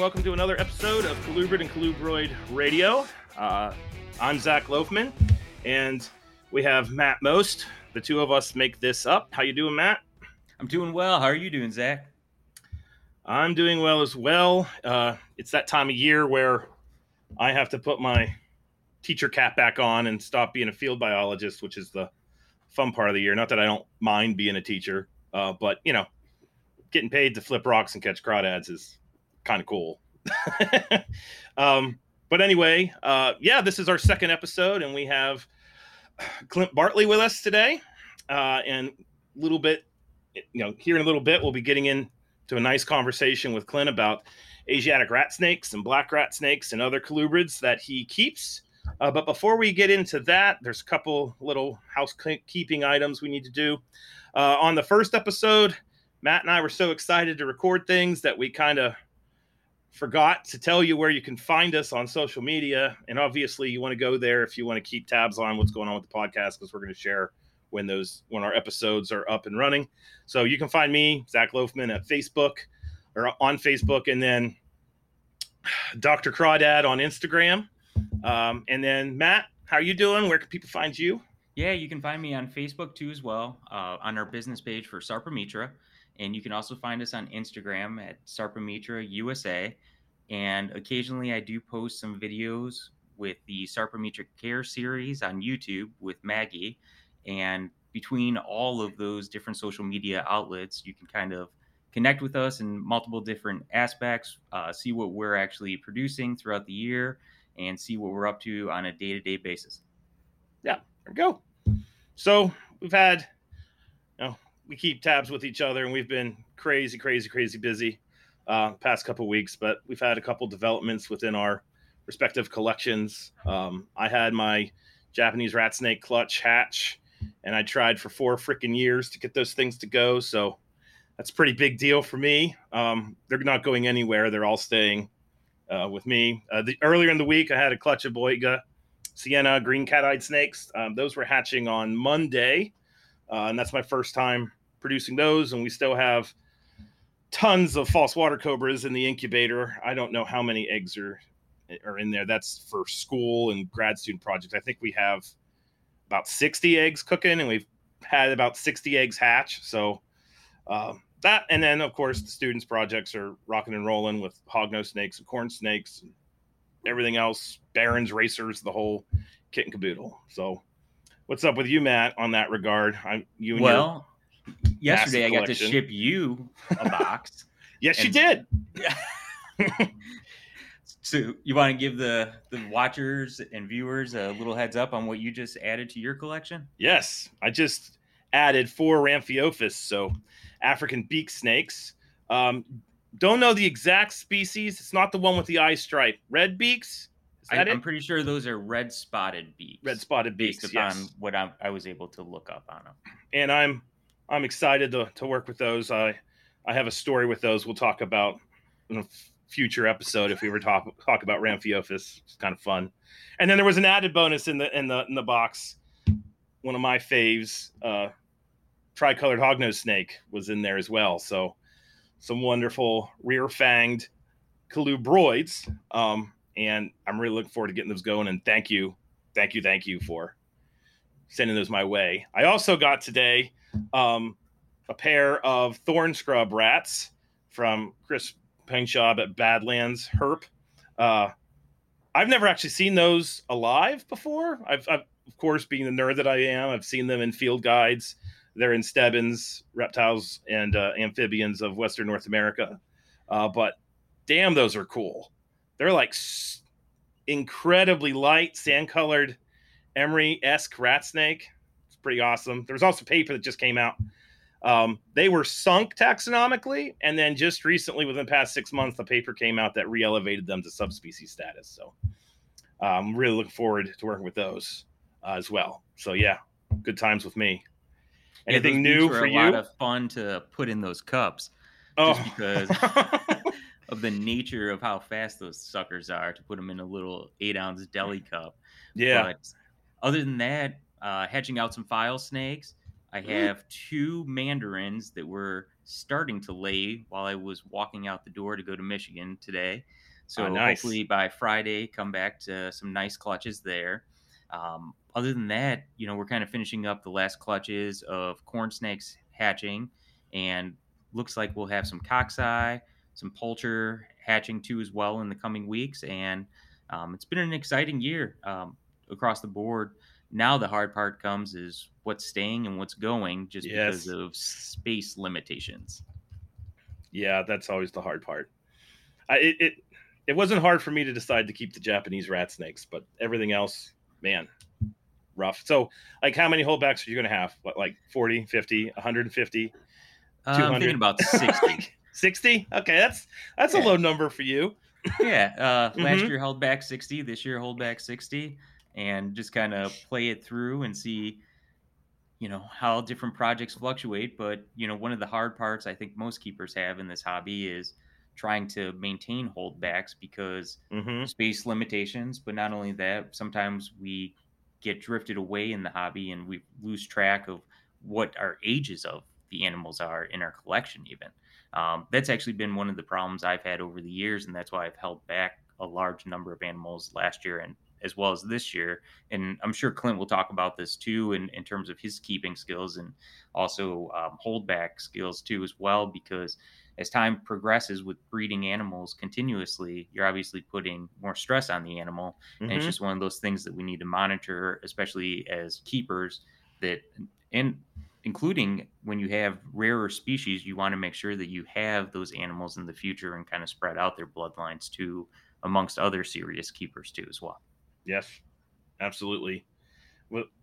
welcome to another episode of Colubrid and Colubroid Radio. Uh, I'm Zac Loughman, and we have Matt Most. The two of us make this up. How you doing, Matt? I'm doing well. How are you doing, Zac? I'm doing well as well. Uh, it's that time of year where I have to put my teacher cap back on and stop being a field biologist, which is the fun part of the year. Not that I don't mind being a teacher, uh, but you know, getting paid to flip rocks and catch crawdads is kind of cool. um, but anyway, uh, yeah, this is our second episode, and we have Clint Bartley with us today. Uh, and a little bit, you know, here in a little bit, we'll be getting into a nice conversation with Clint about Asiatic rat snakes and black rat snakes and other colubrids that he keeps. Uh, but before we get into that, there's a couple little housekeeping items we need to do. Uh, on the first episode, Matt and I were so excited to record things that we kind of forgot to tell you where you can find us on social media. And obviously, you want to go there if you want to keep tabs on what's going on with the podcast because we're going to share when those when our episodes are up and running. So you can find me, Zac Loughman, at Facebook or on Facebook, and then Dr. Crawdad on Instagram. Um, and then Matt, how are you doing? Where can people find you? Yeah, you can find me on Facebook too as well, uh, on our business page for Sarpamitra. And you can also find us on Instagram at Sarpamitra USA. And occasionally I do post some videos with the Sarpamitra Care series on YouTube with Maggie. And between all of those different social media outlets, you can kind of connect with us in multiple different aspects, uh, see what we're actually producing throughout the year, and see what we're up to on a day to day basis. Yeah, there we go. So we've had, you know, we keep tabs with each other, and we've been crazy, crazy, crazy busy uh, past couple weeks. But we've had a couple developments within our respective collections. Um, I had my Japanese rat snake clutch hatch, and I tried for four freaking years to get those things to go. So that's a pretty big deal for me. Um, they're not going anywhere. They're all staying uh, with me. Uh, the, earlier in the week, I had a clutch of Boiga cyanea green cat-eyed snakes. Um, those were hatching on Monday, uh, and that's my first time producing those. And we still have tons of false water cobras in the incubator. I don't know how many eggs are are in there. That's for school and grad student projects. I think we have about 60 eggs cooking, and we've had about 60 eggs hatch. So uh, that and then of course the students projects are rocking and rolling with hognose snakes and corn snakes and everything else Baron's racers the whole kit and caboodle so what's up with you matt on that regard i'm you and well yesterday i got to ship you a box yes you did so you want to give the the watchers and viewers a little heads up on what you just added to your collection yes i just added four Rhamphiophis so African beak snakes. Um, don't know the exact species. It's not the one with the eye stripe. Red beaks. I, am pretty sure those are red spotted beaks. Red spotted beaks. Based upon yes. what I, I, was able to look up on them. And I'm I'm excited to, to work with those. I I have a story with those. We'll talk about in a future episode if we ever talk talk about Rhamphiophis. It's kind of fun. And then there was an added bonus in the in the in the box. One of my faves. Uh, tricolored hognose snake was in there as well. So some wonderful rear fanged colubroids. Um, and I'm really looking forward to getting those going. And thank you, thank you, thank you for sending those my way. I also got today um, a pair of thorn scrub rats from Chris Pengshab at Badlands Herp. Uh, I've never actually seen those alive before. I've, I've, of course, being the nerd that I am, I've seen them in field guides they're in Stebbins, reptiles and uh, amphibians of Western North America. Uh, but damn, those are cool. They're like s- incredibly light, sand colored Emory esque rat snake. Pretty awesome. There was also paper that just came out. Um, they were sunk taxonomically, and then just recently, within the past six months, the paper came out that re elevated them to subspecies status. So I'm um, really looking forward to working with those uh, as well. So, yeah, good times with me. Anything yeah, new for a you? A lot of fun to put in those cups, oh. just because of the nature of how fast those suckers are to put them in a little eight ounce deli cup. Yeah. But other than that, uh, hatching out some file snakes. I have two mandarins that were starting to lay while I was walking out the door to go to Michigan today. So Oh, nice. hopefully by Friday, come back to some nice clutches there. Um, other than that, you know, we're kind of finishing up the last clutches of corn snakes hatching, and looks like we'll have some cockeye, some poultry hatching too as well in the coming weeks. And um, it's been an exciting year um, across the board. Now the hard part comes is what's staying and what's going, just Yes. because of space limitations. Yeah, that's always the hard part. I, it, it it wasn't hard for me to decide to keep the Japanese rat snakes, but everything else, man, rough. So, like, how many holdbacks are you going to have? What, like 40, 50, 150, Uh, I'm thinking about 60. 60? Okay, that's that's a low number for you. yeah. Uh, last Mhm. year held back 60. This year hold back 60, and just kind of play it through and see, you know, how different projects fluctuate. But you know, one of the hard parts I think most keepers have in this hobby is trying to maintain holdbacks because hmm space limitations. But not only that, sometimes we get drifted away in the hobby and we lose track of what our ages of the animals are in our collection, even. Um, that's actually been one of the problems I've had over the years, and that's why I've held back a large number of animals last year and as well as this year. And I'm sure Clint will talk about this too in, in terms of his keeping skills and also um, holdback skills too, as well, because as time progresses with breeding animals continuously, you're obviously putting more stress on the animal. And it's Mhm. just one of those things that we need to monitor, especially as keepers, that and including when you have rarer species, you want to make sure that you have those animals in the future and kind of spread out their bloodlines too amongst other serious keepers too as well. Yes, absolutely.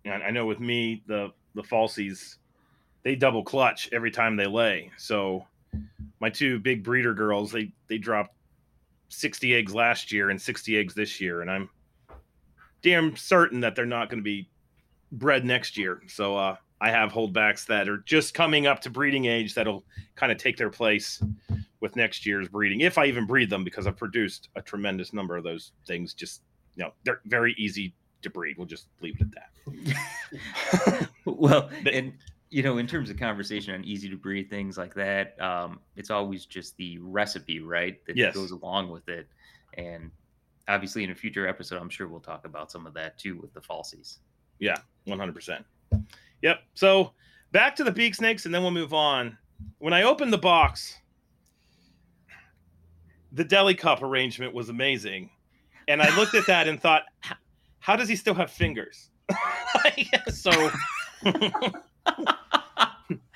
I know with me, the the falsies, they double clutch every time they lay. So my two big breeder girls, they they dropped sixty eggs last year and sixty eggs this year, and I'm damn certain that they're not going to be bred next year. So uh, I have holdbacks that are just coming up to breeding age that'll kind of take their place with next year's breeding, if I even breed them, because I've produced a tremendous number of those things. Just know, they're very easy to breed. We'll just leave it at that. well, But- and you know, in terms of conversation on easy to breed things like that, um, it's always just the recipe, right, that Yes. goes along with it. And obviously, in a future episode, I'm sure we'll talk about some of that too with the falsies. Yeah, One hundred percent. Yep. So back to the beak snakes, and then we'll move on. When I opened the box, the deli cup arrangement was amazing, and I looked at that and thought, "How does he still have fingers?" so,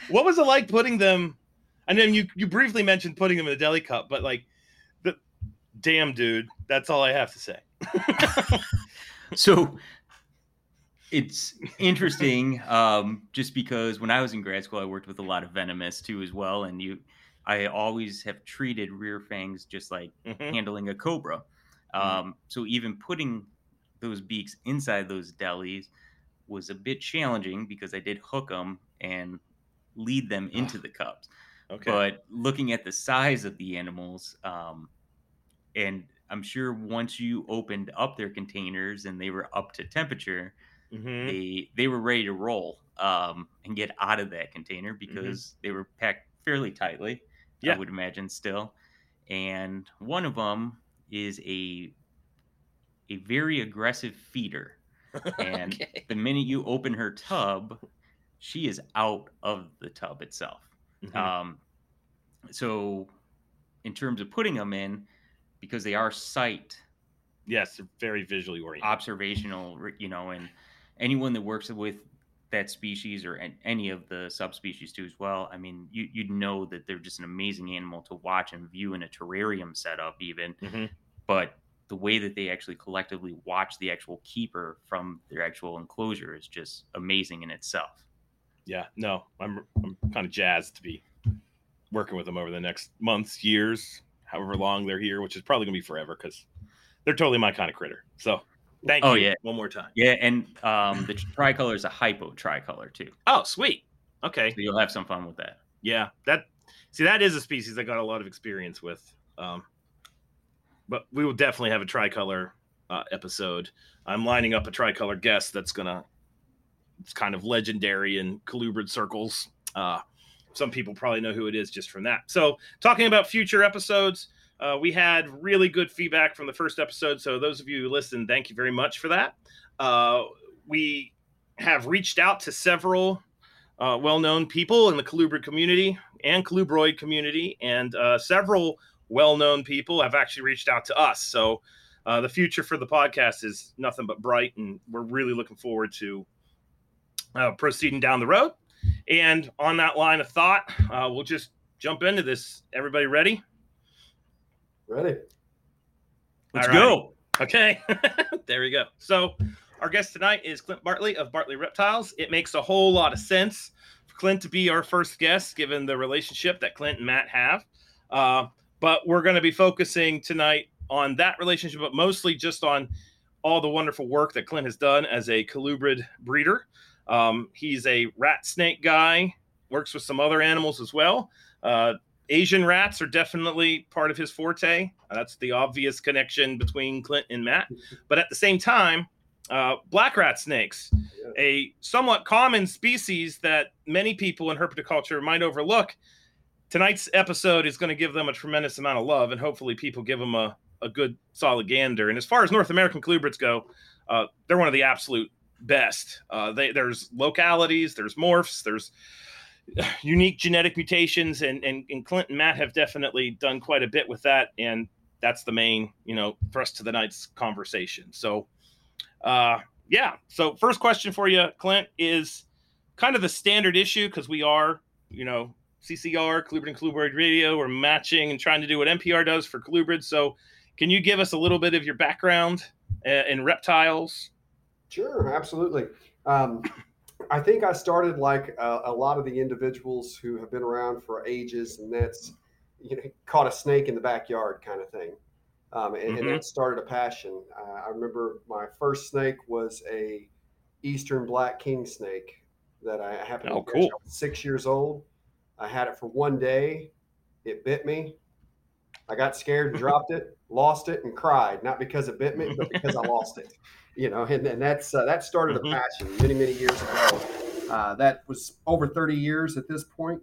what was it like putting them? And then you you briefly mentioned putting them in a deli cup, but like, the damn dude, that's all I have to say. so it's interesting um, just because when i was in grad school i worked with a lot of venomous too as well and you i always have treated rear fangs just like Mhm. handling a cobra um, so even putting those beaks inside those delis was a bit challenging because i did hook them and lead them into the cups Okay. but looking at the size of the animals um, and i'm sure once you opened up their containers and they were up to temperature Mhm. they they were ready to roll um, and get out of that container because they were packed fairly tightly Yeah. i would imagine still and one of them is a a very aggressive feeder and Okay. the minute you open her tub she is out of the tub itself Mhm. um, so, in terms of putting them in, because they are sight Yes, very visually oriented. observational, you know, and anyone that works with that species or any of the subspecies too as well. I mean, you you'd know that they're just an amazing animal to watch and view in a terrarium setup, even. Mhm. But the way that they actually collectively watch the actual keeper from their actual enclosure is just amazing in itself. yeah, no, I'm I'm kind of jazzed to be working with them over the next months, years, however long they're here, which is probably gonna be forever because they're totally my kind of critter. So thank Oh, you yeah. one more time. Yeah, and um, the tricolor is a hypo tricolor too, Oh, sweet. Okay. so you'll have some fun with that. Yeah, that see that is a species I got a lot of experience with. Um, but we will definitely have a tricolor uh, episode. I'm lining up a tricolor guest that's gonna it's kind of legendary in colubrid circles. Uh, some people probably know who it is just from that. So, talking about future episodes, uh, we had really good feedback from the first episode. So, those of you who listened, thank you very much for that. Uh, we have reached out to several uh, well known people in the colubrid community and colubroid community, and uh, several well known people have actually reached out to us. So, uh, the future for the podcast is nothing but bright, and we're really looking forward to uh, proceeding down the road. And on that line of thought, we'll just jump into this. Everybody ready? Ready. Let's go. Okay. there we go. So, our guest tonight is Clint Bartley of Bartley Reptiles. It makes a whole lot of sense for Clint to be our first guest, given the relationship that Clint and Matt have. Uh, but we're going to be focusing tonight on that relationship, but mostly just on all the wonderful work that Clint has done as a colubrid breeder. Um, he's a rat snake guy, works with some other animals as well. Uh, Asian rats are definitely part of his forte. That's the obvious connection between Clint and Matt. But at the same time, uh, black rat snakes, a somewhat common species that many people in herpetoculture might overlook. Tonight's episode is going to give them a tremendous amount of love, and hopefully, people give them a, a good solid gander. And as far as North American colubrids go, uh, they're one of the absolute best. Uh, they, there's localities, there's morphs, there's unique genetic mutations, and, and and Clint and Matt have definitely done quite a bit with that, and that's the main you know thrust to the night's conversation. So, uh, yeah. So first question for you, Clint, is kind of the standard issue because we are you know CCR, Colubrid and Colubroid Radio, we're matching and trying to do what NPR does for Colubrid. So, can you give us a little bit of your background uh, in reptiles? Sure, absolutely. Um, I think I started like a, a, lot of the individuals who have been around for ages, and that's you know caught a snake in the backyard kind of thing, um, and, mm-hmm. and, that started a passion. Uh, I remember my first snake was a eastern black king snake that I happened oh, to cool. six years old. I had it for one day. It bit me. I got scared, and dropped it, lost it, and cried. Not because it bit me, but because I lost it you know, and, and that's uh, that started mm-hmm. a passion many many years ago. Uh, that was over 30 years at this point,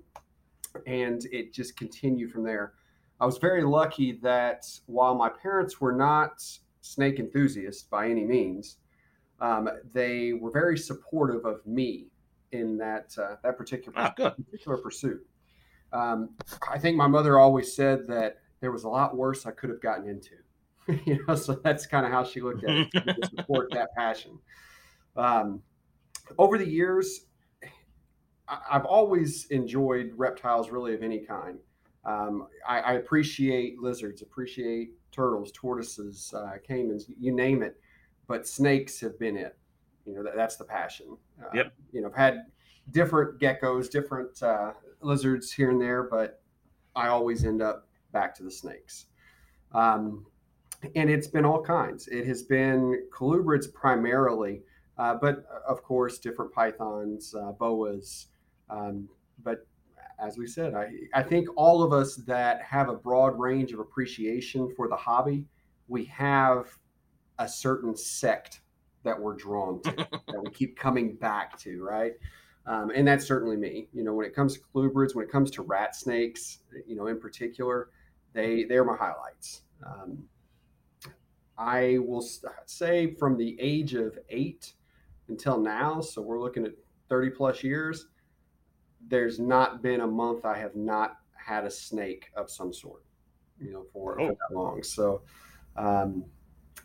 and it just continued from there. I was very lucky that while my parents were not snake enthusiasts by any means, um, they were very supportive of me in that uh, that particular ah, particular pursuit. Um, I think my mother always said that there was a lot worse I could have gotten into. you know, so that's kind of how she looked at it to support that passion. Um, over the years, I've always enjoyed reptiles, really of any kind. Um, I, I, appreciate lizards, appreciate turtles, tortoises, uh, caimans, you name it. But snakes have been it. You know, that, that's the passion. Uh, yep. You know, I've had different geckos, different uh, lizards here and there, but I always end up back to the snakes. Um, and it's been all kinds. It has been colubrids primarily, uh, but uh, of course, different pythons, uh, boas. Um, but as we said, I, I think all of us that have a broad range of appreciation for the hobby, we have a certain sect that we're drawn to, that we keep coming back to, right? Um, and that's certainly me. You know, when it comes to colubrids, when it comes to rat snakes, you know, in particular, they they're my highlights. Um, I will say from the age of eight until now, so we're looking at 30 plus years, there's not been a month I have not had a snake of some sort, you know, for, oh. for that long. So um,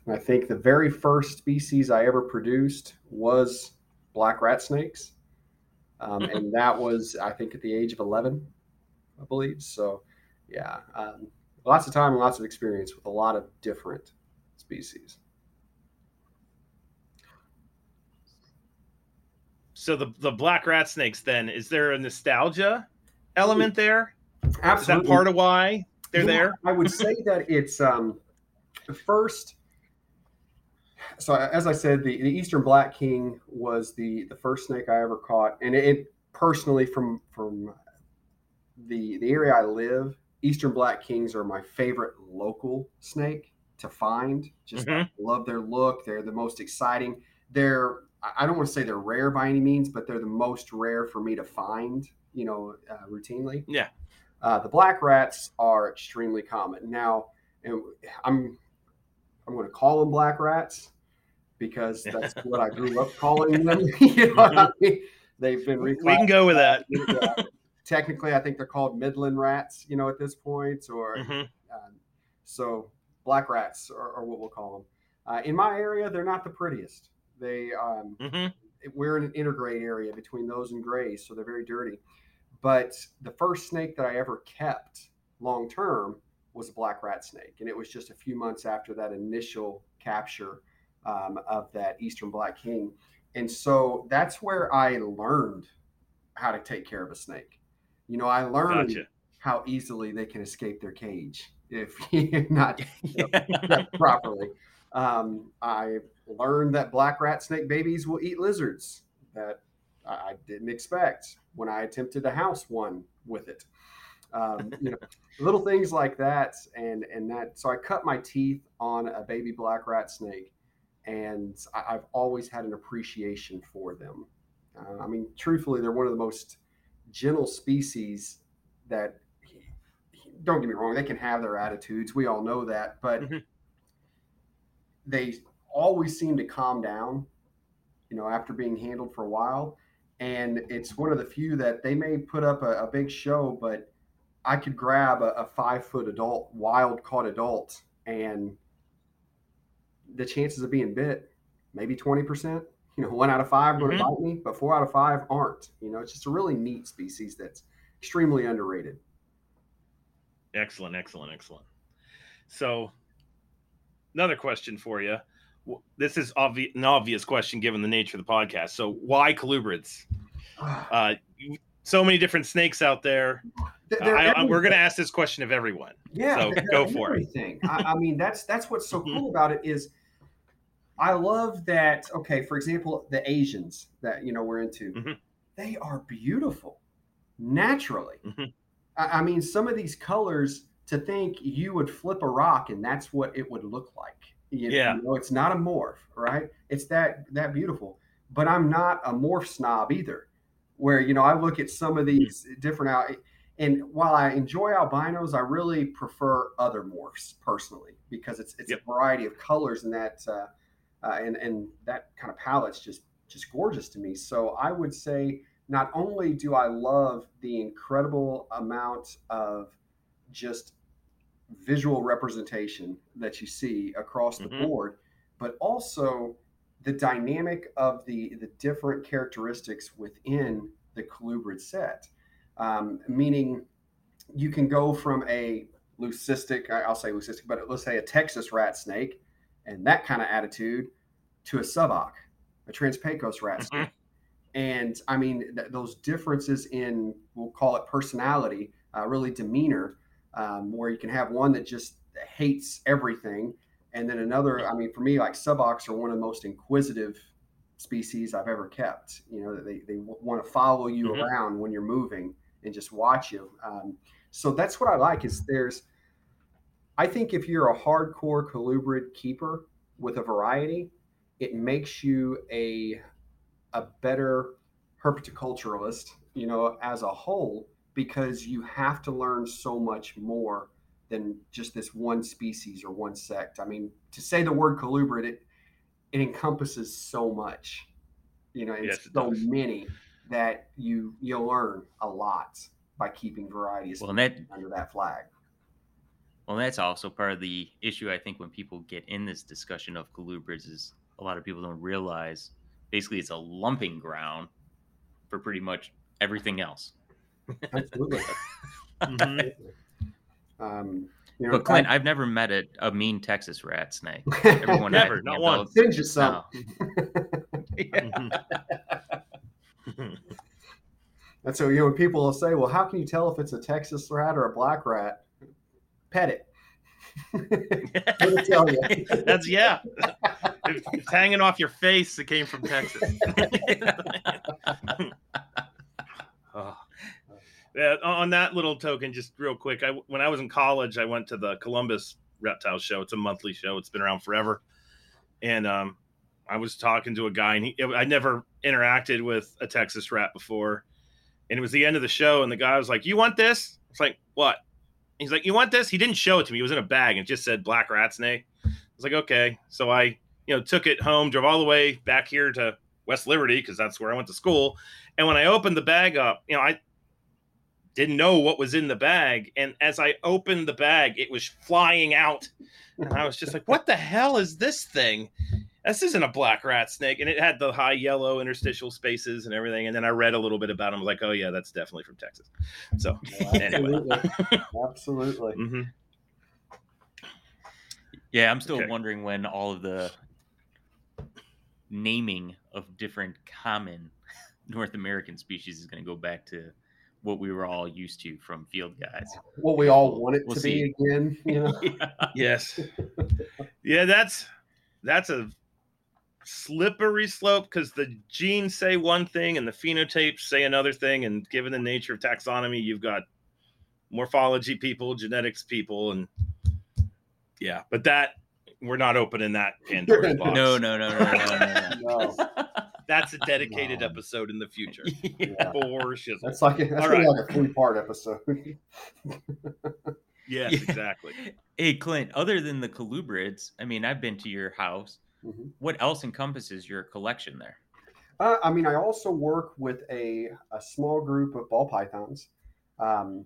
I think the very first species I ever produced was black rat snakes. Um, and that was, I think, at the age of 11, I believe. So, yeah, um, lots of time and lots of experience with a lot of different species. So the the black rat snakes then is there a nostalgia element there? Absolutely. Is that part of why they're yeah, there? I would say that it's um the first so as I said, the, the Eastern Black King was the the first snake I ever caught, and it, it personally from from the the area I live, Eastern Black Kings are my favorite local snake to find. Just mm-hmm. love their look. They're the most exciting. They're I don't want to say they're rare by any means, but they're the most rare for me to find, you know, uh, routinely. Yeah. Uh, the black rats are extremely common now, and I'm I'm going to call them black rats because that's what I grew up calling them. you know I mean? They've been we can go with that. Technically, I think they're called Midland rats, you know, at this point, or Mhm. um, so black rats are, are what we'll call them. Uh, in my area, they're not the prettiest. They um, Mhm. we're in an intergrade area between those and grays, so they're very dirty. But the first snake that I ever kept long term was a black rat snake, and it was just a few months after that initial capture um, of that eastern black king, and so that's where I learned how to take care of a snake. You know, I learned Gotcha. how easily they can escape their cage if you're not prepped properly. Um, I learned that black rat snake babies will eat lizards that I I didn't expect when I attempted to house one with it. Um, you know, little things like that, and and that. So I cut my teeth on a baby black rat snake, and I, I've always had an appreciation for them. Uh, I mean, truthfully, they're one of the most gentle species that. Don't get me wrong; they can have their attitudes. We all know that, but Mhm. they always seem to calm down, you know, after being handled for a while. And it's one of the few that they may put up a, a big show, but I could grab a, a five foot adult, wild caught adult, and the chances of being bit, maybe 20%. You know, one out of five to Mhm. bite me, but four out of five aren't. You know, it's just a really neat species that's extremely underrated. Excellent, excellent, excellent. So, another question for you. This is obvi- an obvious question given the nature of the podcast. So, why colubrids? Uh, so many different snakes out there. I, we're going to ask this question of everyone. Yeah, So, go for it. I, I mean, that's that's what's so Mhm. cool about it is, I love that. Okay, for example, the Asians that you know we're into, Mhm. they are beautiful naturally. Mhm. I, mean, some of these colors to think you would flip a rock and that's what it would look like. You, Yeah. know, it's not a morph, right? It's that that beautiful. But I'm not a morph snob either. Where you know I look at some of these different out. And while I enjoy albinos, I really prefer other morphs personally because it's it's Yep. a variety of colors and that uh, uh, and and that kind of palette's just just gorgeous to me. So I would say not only do I love the incredible amount of just visual representation that you see across the Mhm. board, but also the dynamic of the the different characteristics within the colubrid set um, meaning you can go from a leucistic, I'll say leucistic, but let's say a Texas rat snake and that kind of attitude to a suboc, a Transpecos rat Mhm. snake. And I mean, th- those differences in, we'll call it personality, uh, really demeanor, um, where you can have one that just hates everything. And then another, I mean, for me, like subox are one of the most inquisitive species I've ever kept. You know, they, they want to follow you Mhm. around when you're moving and just watch you. Um, so that's what I like is there's, I think if you're a hardcore colubrid keeper with a variety, it makes you a, a better herpetoculturalist, you know, as a whole, because you have to learn so much more than just this one species or one sect. I mean, to say the word colubrid, it, it encompasses so much, you know, and Yes, so does. many that you you'll learn a lot by keeping varieties Well, that under that flag. Well, that's also part of the issue. I think when people get in this discussion of colubrids, is a lot of people don't realize basically it's a lumping ground for pretty much everything else. Absolutely. Mhm. um, you know, But Clint, I've never met a, a mean Texas rat snake. Everyone Never, I not handle- once. send you some. No. And so, you know, people will say, well, how can you tell if it's a Texas rat or a black rat? Pet it. Tell you. That's yeah. It's hanging off your face. It came from Texas. Oh. Yeah, on that little token, just real quick, I when I was in college, I went to the Columbus Reptile Show. It's a monthly show. It's been around forever, and um, I was talking to a guy, and he, I never interacted with a Texas rat before, and it was the end of the show, and the guy was like, "You want this?" It's like, "What?" He's like, "You want this?" He didn't show it to me. It was in a bag, and just said black rat snake. I was like, "Okay." So I, you know, took it home, drove all the way back here to West Liberty because that's where I went to school, and when I opened the bag up, you know, I didn't know what was in the bag. And as I opened the bag, it was flying out. And I was just like, what the hell is this thing? This isn't a black rat snake. And it had the high yellow interstitial spaces and everything. And then I read a little bit about them. I was like, oh, yeah, that's definitely from Texas. So, anyway. Absolutely. Absolutely. hmm Yeah, I'm still Okay. wondering when all of the naming of different common North American species is going to go back to what we were all used to from field guys. What we all want it We'll to see. be again. You know? Yes. Yeah, that's that's a slippery slope because the genes say one thing and the phenotypes say another thing. And given the nature of taxonomy, you've got morphology people, genetics people, and yeah, but that we're not opening that Pandora's box. No, no, no, no, no, no, No. no. That's a dedicated No. episode in the future. Yeah. For shizzle. That's like that's really right. like a three part episode. Yes, Yeah. exactly. Hey, Clint, other than the colubrids, I mean, I've been to your house. Mhm. What else encompasses your collection there? Uh, I mean, I also work with a, a small group of ball pythons. Um,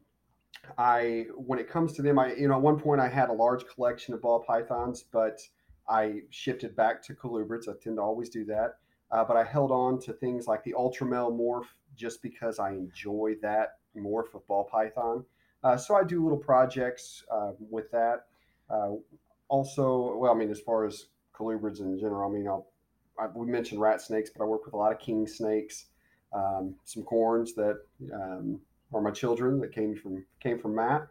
I, when it comes to them, I, you know, at one point I had a large collection of ball pythons, but I shifted back to colubrids. I tend to always do that. Uh, but I held on to things like the ultramel morph just because I enjoy that morph of ball python. Uh, so I do little projects uh, with that. Uh, also, well, I mean, as far as colubrids in general, I mean, I'll I, we mentioned rat snakes, but I work with a lot of king snakes, um, some corns that um, are my children that came from came from Matt.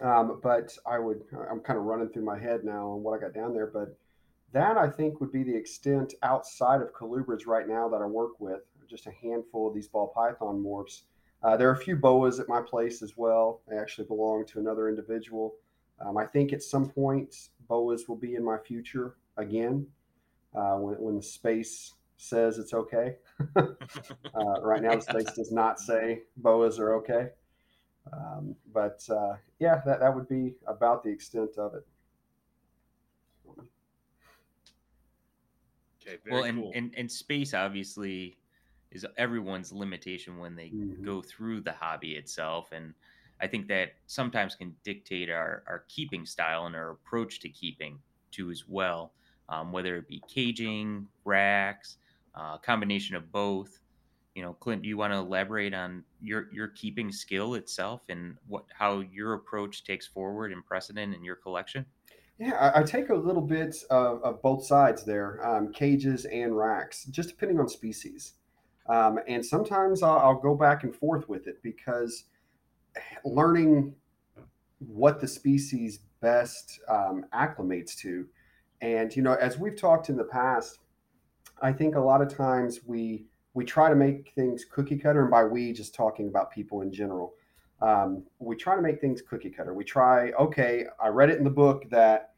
Um, but I would I'm kind of running through my head now on what I got down there, but that I think would be the extent outside of colubrids right now that I work with. Just a handful of these ball python morphs. Uh, there are a few boas at my place as well. They actually belong to another individual. Um, I think at some point boas will be in my future again uh, when, when the space says it's okay. uh, right now, the space does not say boas are okay. Um, but uh, yeah, that, that would be about the extent of it. Okay, very well, and, cool. and and space obviously is everyone's limitation when they Mhm. go through the hobby itself, and I think that sometimes can dictate our our keeping style and our approach to keeping too as well. Um, whether it be caging, racks, uh, combination of both. You know, Clint, you want to elaborate on your your keeping skill itself and what how your approach takes forward and precedent in your collection? Yeah, I, I take a little bit of, of both sides there, um, cages and racks, just depending on species. Um, and sometimes I'll, I'll go back and forth with it because learning what the species best um, acclimates to. And, you know, as we've talked in the past, I think a lot of times we we try to make things cookie cutter, and by we, just talking about people in general. Um, we try to make things cookie cutter. We try, okay, I read it in the book that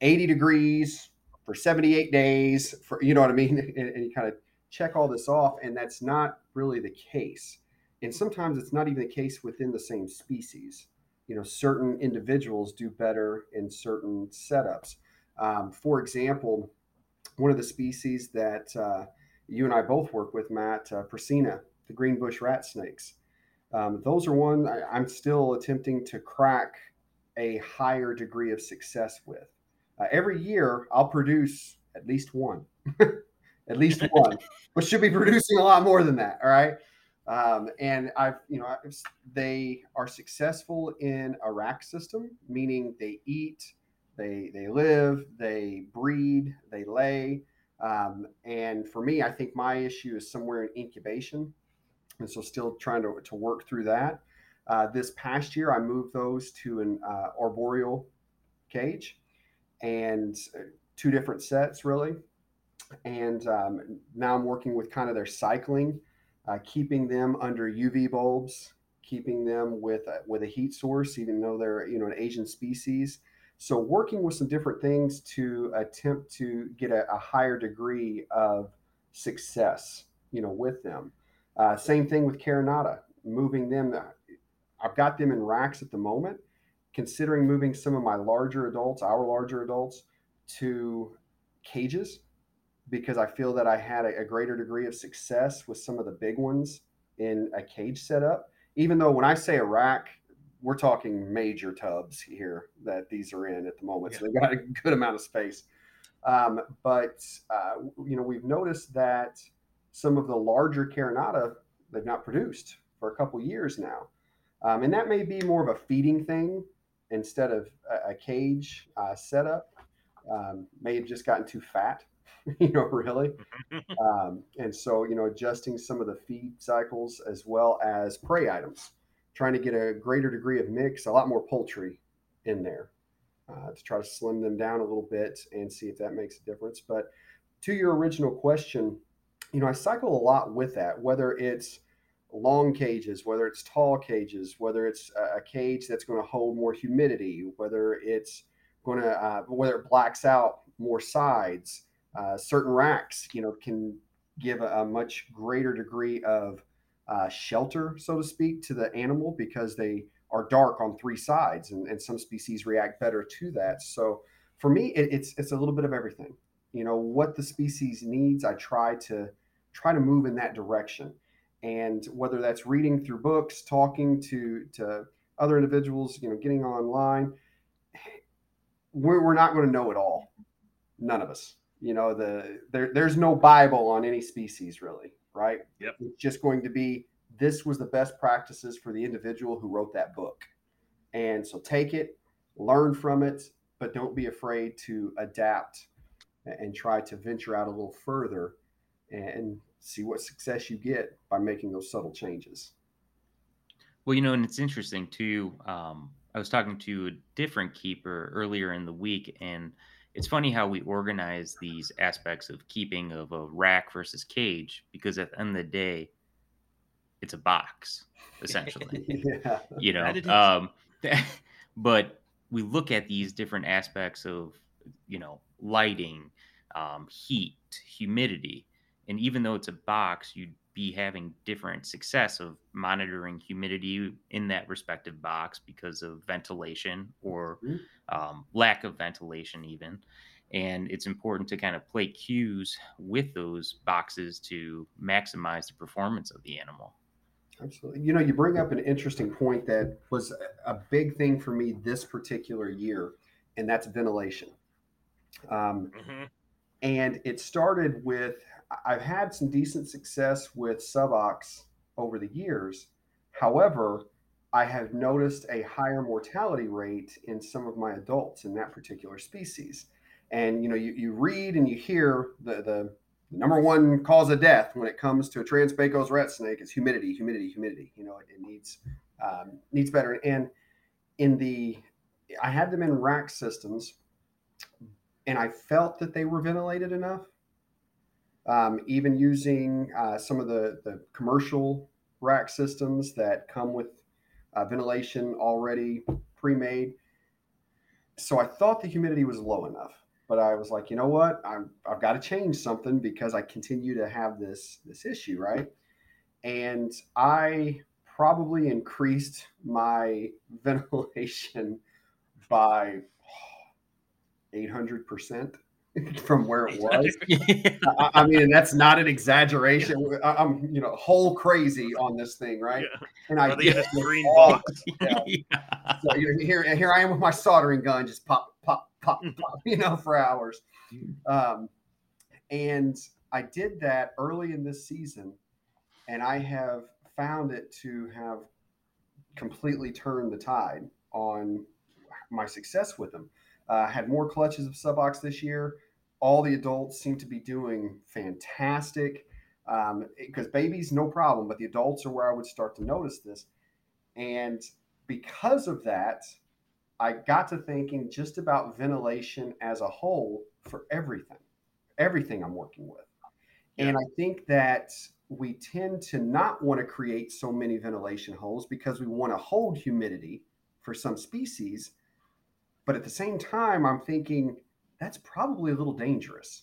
80 degrees for 78 days, for you know what I mean, and, and you kind of check all this off, and that's not really the case. And sometimes it's not even the case within the same species. You know, certain individuals do better in certain setups. Um, for example, one of the species that uh, you and I both work with, Matt, uh, Prasina, the green bush rat snakes. Um, those are one I, I'm still attempting to crack a higher degree of success with. Uh, every year, I'll produce at least one, at least one, but should be producing a lot more than that. All right. Um, and I've, you know, I've, they are successful in a rack system, meaning they eat, they they live, they breed, they lay. Um, and for me, I think my issue is somewhere in incubation, and so still trying to to work through that. Uh, this past year, I moved those to an uh, arboreal cage, and uh, two different sets really. And um, now I'm working with kind of their cycling, uh, keeping them under UV bulbs, keeping them with a, with a heat source, even though they're you know an Asian species. So working with some different things to attempt to get a, a higher degree of success, you know, with them. Uh, same thing with Carinata, moving them. I've got them in racks at the moment. Considering moving some of my larger adults, our larger adults, to cages because I feel that I had a, a, greater degree of success with some of the big ones in a cage setup. Even though when I say a rack, we're talking major tubs here that these are in at the moment, yeah. so they've got a good amount of space. Um, but uh, you know, we've noticed that some of the larger Carinata they've not produced for a couple years now, um, and that may be more of a feeding thing instead of a, a cage uh, setup. Um, may have just gotten too fat you know, really. Um, and so, you know, adjusting some of the feed cycles as well as prey items, trying to get a greater degree of mix, a lot more poultry in there uh, to try to slim them down a little bit and see if that makes a difference. But to your original question, you know, I cycle a lot with that, whether it's long cages, whether it's tall cages, whether it's a, cage that's going to hold more humidity, whether it's going to, uh, whether it blacks out more sides uh, certain racks, you know, can give a, a much greater degree of uh, shelter, so to speak, to the animal because they are dark on three sides, and, and some species react better to that. So for me, it, it's it's a little bit of everything. You know, what the species needs, I try to try to move in that direction, and whether that's reading through books, talking to to other individuals, you know, getting online, we're, we're not going to know it all. None of us you know the there, there's no bible on any species really right? Yep. it's just going to be this was the best practices for the individual who wrote that book. And so take it learn from it but don't be afraid to adapt and try to venture out a little further and see what success you get by making those subtle changes. Well you know and it's interesting too um, i was talking to a different keeper earlier in the week and it's funny how we organize these aspects of keeping of a rack versus cage because at the end of the day it's a box essentially yeah. you know um, but we look at these different aspects of you know lighting um, heat humidity and even though it's a box you'd be having different success of monitoring humidity in that respective box because of ventilation or mm-hmm. Um, lack of ventilation even and it's important to kind of play cues with those boxes to maximize the performance of the animal absolutely you know you bring up an interesting point that was a big thing for me this particular year and that's ventilation um, mm-hmm. and it started with I've had some decent success with Subox over the years. However, I have noticed a higher mortality rate in some of my adults in that particular species. And you know, you, you read and you hear the, the number one cause of death when it comes to a Trans-Pecos rat snake is humidity, humidity, humidity. You know, it, it needs um, needs better. And in the, I had them in rack systems, and I felt that they were ventilated enough um, even using uh, some of the, the commercial rack systems that come with uh, ventilation already pre-made. So I thought the humidity was low enough, but I was like, you know what, I'm, I've got to change something because I continue to have this this issue, right? And I probably increased my ventilation by 800 percent from where it was. I, I, mean, that's not an exaggeration. I, am you know, whole crazy on this thing, right? Yeah. And I get this green box. Yeah. yeah. So here, here I am with my soldering gun, just pop, pop, pop, pop, you know, for hours. Um, and I did that early in this season, and I have found it to have completely turned the tide on my success with them. Uh, had more clutches of Subox this year all the adults seem to be doing fantastic. Because um, babies, no problem, but the adults are where I would start to notice this. And because of that, I got to thinking just about ventilation as a whole for everything, everything I'm working with. Yeah. And I think that we tend to not want to create so many ventilation holes because we want to hold humidity for some species But at the same time, I'm thinking that's probably a little dangerous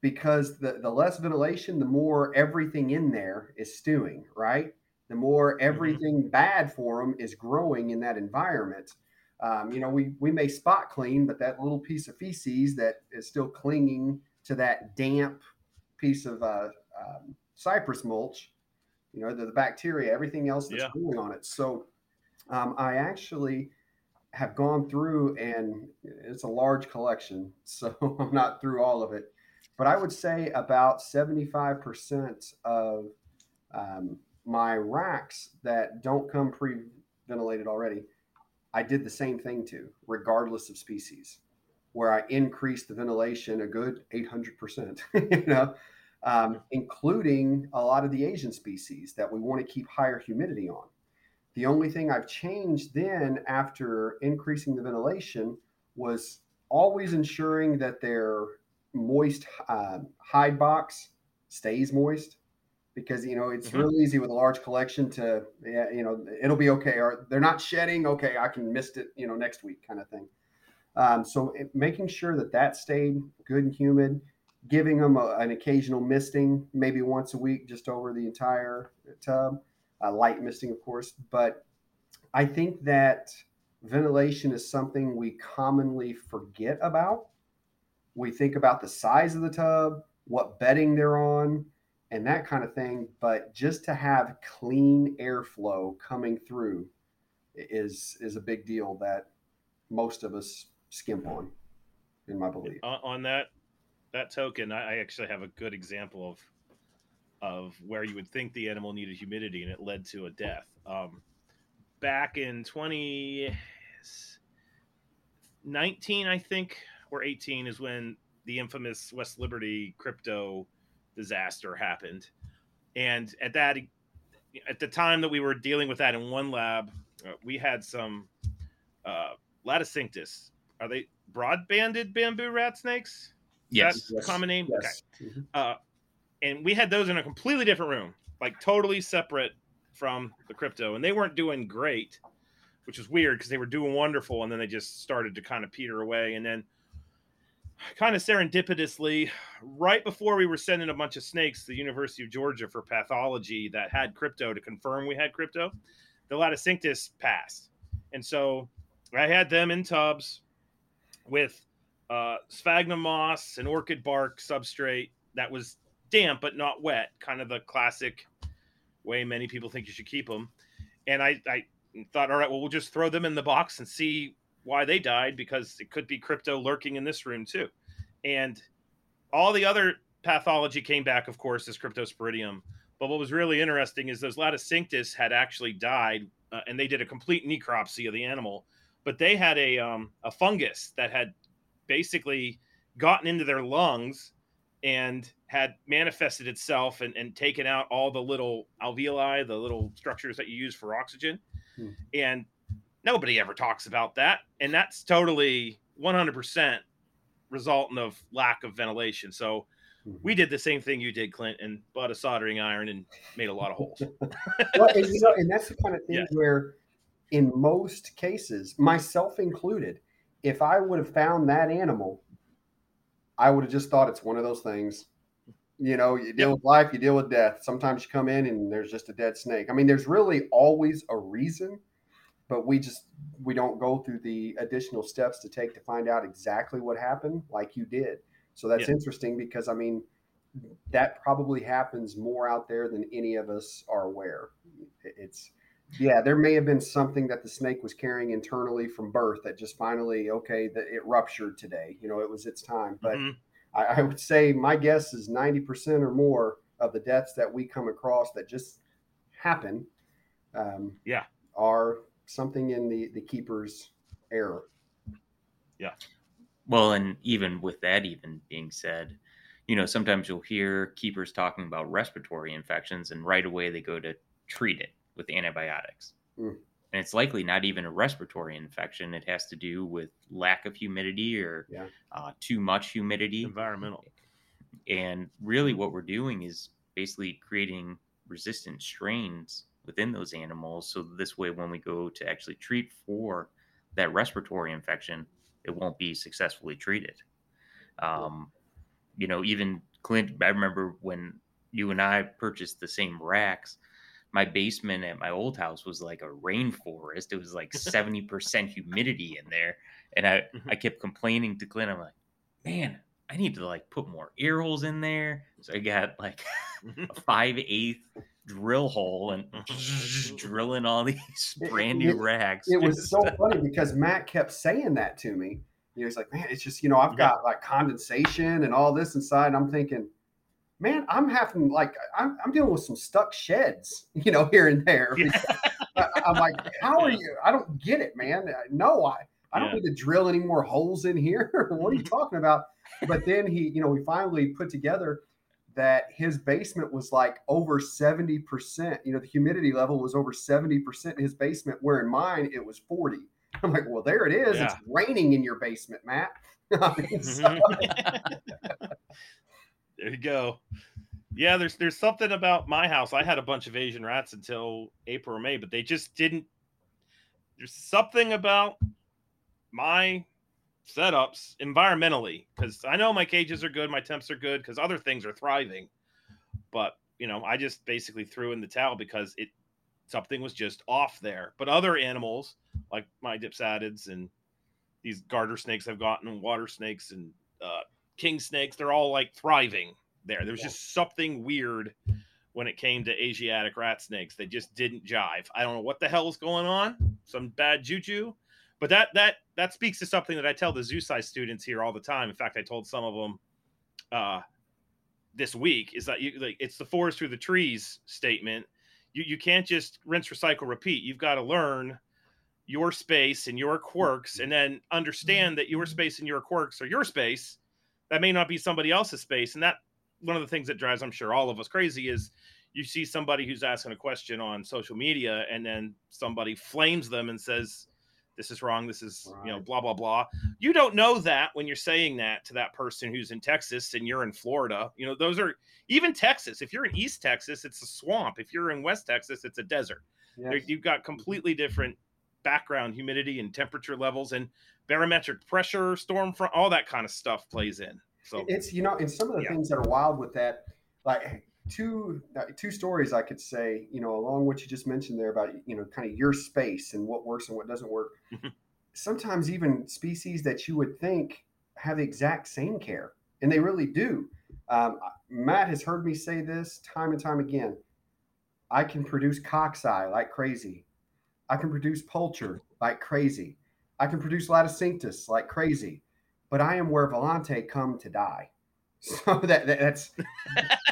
because the, the less ventilation, the more everything in there is stewing, right? The more Mm-hmm. everything bad for them is growing in that environment. Um, you know, we, we may spot clean, but that little piece of feces that is still clinging to that damp piece of uh, um, cypress mulch, you know, the, the bacteria, everything else that's Yeah. growing on it. So um, I actually have gone through and it's a large collection, so I'm not through all of it. But I would say about 75% of um, my racks that don't come pre ventilated already, I did the same thing to, regardless of species, where I increased the ventilation a good 800%, you know, um, including a lot of the Asian species that we want to keep higher humidity on. The only thing I've changed then after increasing the ventilation was always ensuring that their moist uh, hide box stays moist because you know it's Mhm. real easy with a large collection to yeah you know it'll be okay or they're not shedding okay I can mist it you know next week kind of thing. Um, so it, making sure that that stayed good and humid, giving them a, an occasional misting, maybe once a week, just over the entire tub, uh, light misting, of course. But I think that ventilation is something we commonly forget about. We think about the size of the tub, what bedding they're on, and that kind of thing. But just to have clean airflow coming through is is a big deal that most of us skimp on, in my belief. on, that that token, I actually have a good example of of where you would think the animal needed humidity and it led to a death. Um, back in 2019, I think, or 18 is when the infamous West Liberty crypto disaster happened. And at that, at the time that we were dealing with that in one lab, uh, we had some uh, Laticinctus. Are they broad-banded bamboo rat snakes? Yes. That's the common name. Yes. Mhm. Uh, and we had those in a completely different room, like totally separate from the crypto, and they weren't doing great, which was weird because they were doing wonderful, and then they just started to kind of peter away, and then kind of serendipitously, right before we were sending a bunch of snakes to the University of Georgia for pathology that had crypto to confirm we had crypto, the Laticinctus passed, and so I had them in tubs with uh, sphagnum moss and orchid bark substrate that was damp but not wet, kind of the classic way many people think you should keep them. And I, I thought, all right, well, we'll just throw them in the box and see why they died because it could be crypto lurking in this room too. And all the other pathology came back, of course, as cryptosporidium. But what was really interesting is those Laticinctus had actually died, uh, and they did a complete necropsy of the animal. But they had a um, a fungus that had basically gotten into their lungs and had manifested itself and, and taken out all the little alveoli, the little structures that you use for oxygen. Hmm. And nobody ever talks about that. And that's totally 100% resultant of lack of ventilation. So Mhm. we did the same thing you did, Clint, and bought a soldering iron and made a lot of holes. well, and, you know, and that's the kind of thing Yeah. where, in most cases, myself included, if I would have found that animal, I would have just thought it's one of those things. You know, you deal Yep. with life, you deal with death. Sometimes you come in and there's just a dead snake. I mean, there's really always a reason, but we just we don't go through the additional steps to take to find out exactly what happened, like you did. So that's Yeah. interesting because I mean, that probably happens more out there than any of us are aware. It's yeah, there may have been something that the snake was carrying internally from birth that just finally okay that it ruptured today. You know, it was its time. But Mhm. I, I would say my guess is ninety percent or more of the deaths that we come across that just happen, um, Yeah. are something in the the keeper's error. Yeah. Well, and even with that even being said, you know, sometimes you'll hear keepers talking about respiratory infections and right away they go to treat it with antibiotics. Mm. And it's likely not even a respiratory infection. It has to do with lack of humidity or Yeah. uh, too much humidity. Environmental. And really, what we're doing is basically creating resistant strains within those animals. So this way, when we go to actually treat for that respiratory infection, it won't be successfully treated. Um, you know, even Clint, I remember when you and I purchased the same racks, my basement at my old house was like a rainforest. It was like 70% humidity in there. And I, Mhm. I kept complaining to Clint, I'm like, man, I need to like put more ear holes in there. So I got like a five eighth drill hole and drilling all these It- brand it- new racks. it was so funny because Matt kept saying that to me. You know, he's like, man, it's just, you know, I've got like condensation and all this inside. And I'm thinking, man, I'm having like, I'm, I'm dealing with some stuck sheds, you know, here and there. I, I'm like, how are you? I don't get it, man. Uh, no, I, I don't Yeah. need to drill any more holes in here. what are you mm-hmm. talking about? But then he, you know, we finally put together that his basement was like over 70%. You know, the humidity level was over 70% in his basement, where in mine it was 40. I'm like, well, there it is. It's raining in your basement, Matt. I mean, so- mm-hmm. There you go. Yeah, there's there's something about my house. I had a bunch of Asian rats until April or May, but they just didn't. There's something about my setups environmentally because I know my cages are good, my temps are good because other things are thriving, but you know I just basically threw in the towel because it something was just off there. But other animals like my dipsadids and these garter snakes I've gotten, water snakes and uh, king snakes, they're all like thriving there. There was Yeah. just something weird when it came to Asiatic rat snakes. They just didn't jive. I don't know what the hell is going on. Some bad juju. But that that that speaks to something that I tell the zoo size students here all the time. In fact, I told some of them uh, this week is that you like it's the forest through the trees statement. You you can't just rinse, recycle, repeat. You've got to learn your space and your quirks, and then understand that your space and your quirks are your space. That may not be somebody else's space, and that one of the things that drives, I'm sure, all of us crazy is you see somebody who's asking a question on social media, and then somebody flames them and says, "This is wrong. This is you know blah blah blah." You don't know that when you're saying that to that person who's in Texas and you're in Florida. You know, those are even Texas. If you're in East Texas, it's a swamp. If you're in West Texas, it's a desert. There- Yes. You've got completely different background humidity and temperature levels and barometric pressure, storm front, all that kind of stuff plays in. So it's you know and some of the Yeah. things that are wild with that like two two stories i could say you know along what you just mentioned there about you know kind of your space and what works and what doesn't work Mhm. sometimes even species that you would think have the exact same care and they really do um, matt has heard me say this time and time again i can produce coxi like crazy i can produce pulcher like crazy i can produce laticinctus like crazy but I am where vaillanti come to die. So that, that- that's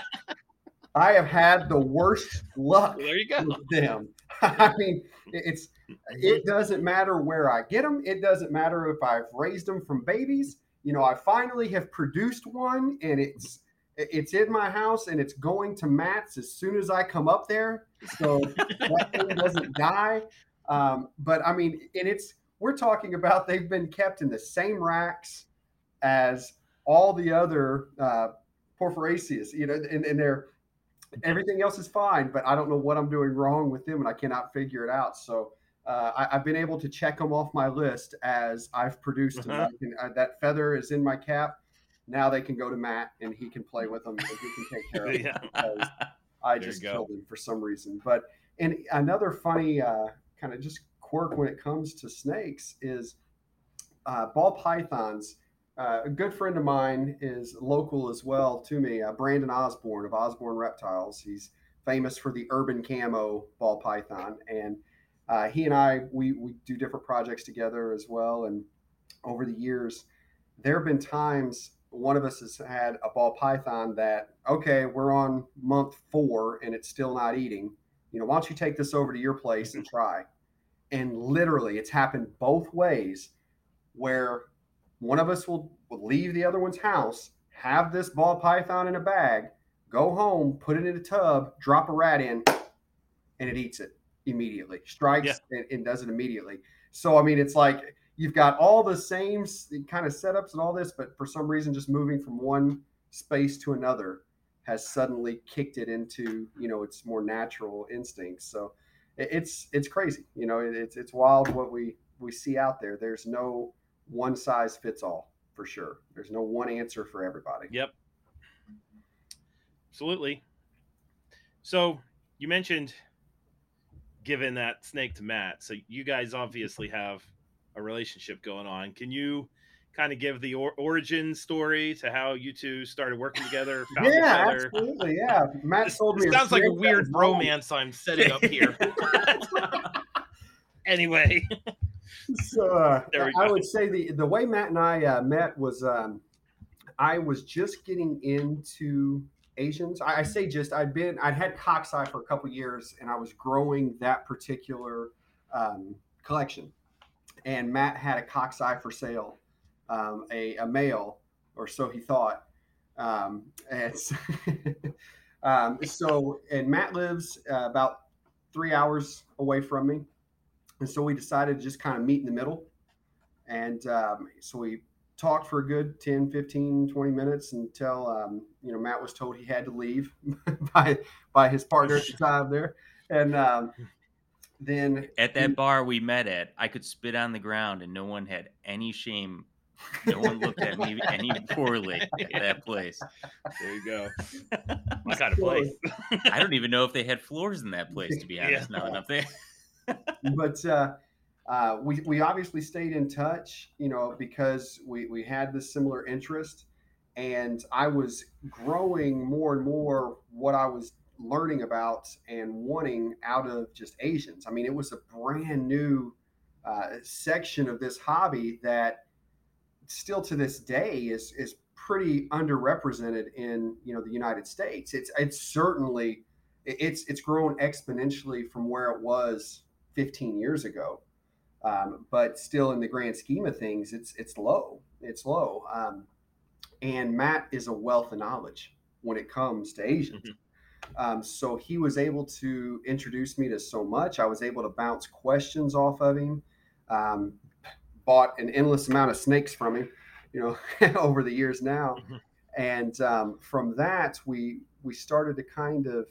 I have had the worst luck there you go. with them. I mean, it's mm-hmm. it doesn't matter where I get them. It doesn't matter if I've raised them from babies. You know, I finally have produced one, and it's it's in my house, and it's going to Matt's as soon as I come up there. So that thing doesn't die. Um, but I mean, and it's we're talking about they've been kept in the same racks as all the other uh, porphyraceus, you know, and, and they're everything else is fine, but I don't know what I'm doing wrong with them, and I cannot figure it out. So uh, I, I've been able to check them off my list as I've produced Uh-huh. Uh, that feather is in my cap. Now they can go to Matt, and he can play with them, and he can take care of them. Yeah. I There just killed him for some reason. But and another funny uh, kind of just quirk when it comes to snakes is uh, ball pythons. Uh, a good friend of mine is local as well to me, uh, Brandon Osborne of Osborne Reptiles. He's famous for the urban camo ball python, and uh, he and I we we do different projects together as well. And over the years, there have been times one of us has had a ball python that okay, we're on month four and it's still not eating. You know, why don't you take this over to your place and mm-hmm. try? And literally, it's happened both ways, where one of us will, will leave the other one's house, have this ball python in a bag, go home, put it in a tub, drop a rat in, and it eats it immediately. Strikes Yeah. and, and does it immediately. So I mean, it's like you've got all the same kind of setups and all this, but for some reason, just moving from one space to another has suddenly kicked it into you know its more natural instincts. So it's it's crazy. You know, it's it's wild what we we see out there. There's no one size fits all for sure. There's no one answer for everybody. Yep. Absolutely. So you mentioned giving that snake to Matt. So you guys obviously have a relationship going on. Can you kind of give the or- origin story to how you two started working together? yeah, absolutely. Yeah, Matt this, told me. It sounds like a weird romance I'm setting up here. anyway, so uh, I would say the the way Matt and I uh, met was um, I was just getting into Asians. I, I, say just I'd been I'd had Coxi for a couple years, and I was growing that particular um, collection. And Matt had a Coxi for sale, um, a, a male, or so he thought. Um, and um, so, and Matt lives uh, about three hours away from me, and so we decided to just kind of meet in the middle. And um, so we talked for a good 10 15 20 minutes until um, you know matt was told he had to leave by by his partner at the time there and um, then at that bar we met at i could spit on the ground and no one had any shame no one looked at me any poorly at that place there you go my kind of place i don't even know if they had floors in that place to be honest yeah. now enough there but uh uh, we, we obviously stayed in touch, you know, because we, we had this similar interest. And I was growing more and more what I was learning about and wanting out of just Asians. I mean, it was a brand new uh, section of this hobby that still to this day is, is pretty underrepresented in, you know, the United States. It's, it's certainly, it's, it's grown exponentially from where it was 15 years ago um, but still, in the grand scheme of things, it's it's low. It's low. Um, and Matt is a wealth of knowledge when it comes to Asians. Mm-hmm. Um, so he was able to introduce me to so much. I was able to bounce questions off of him. Um, bought an endless amount of snakes from him, you know, over the years now. Mm-hmm. And um, from that, we we started to kind of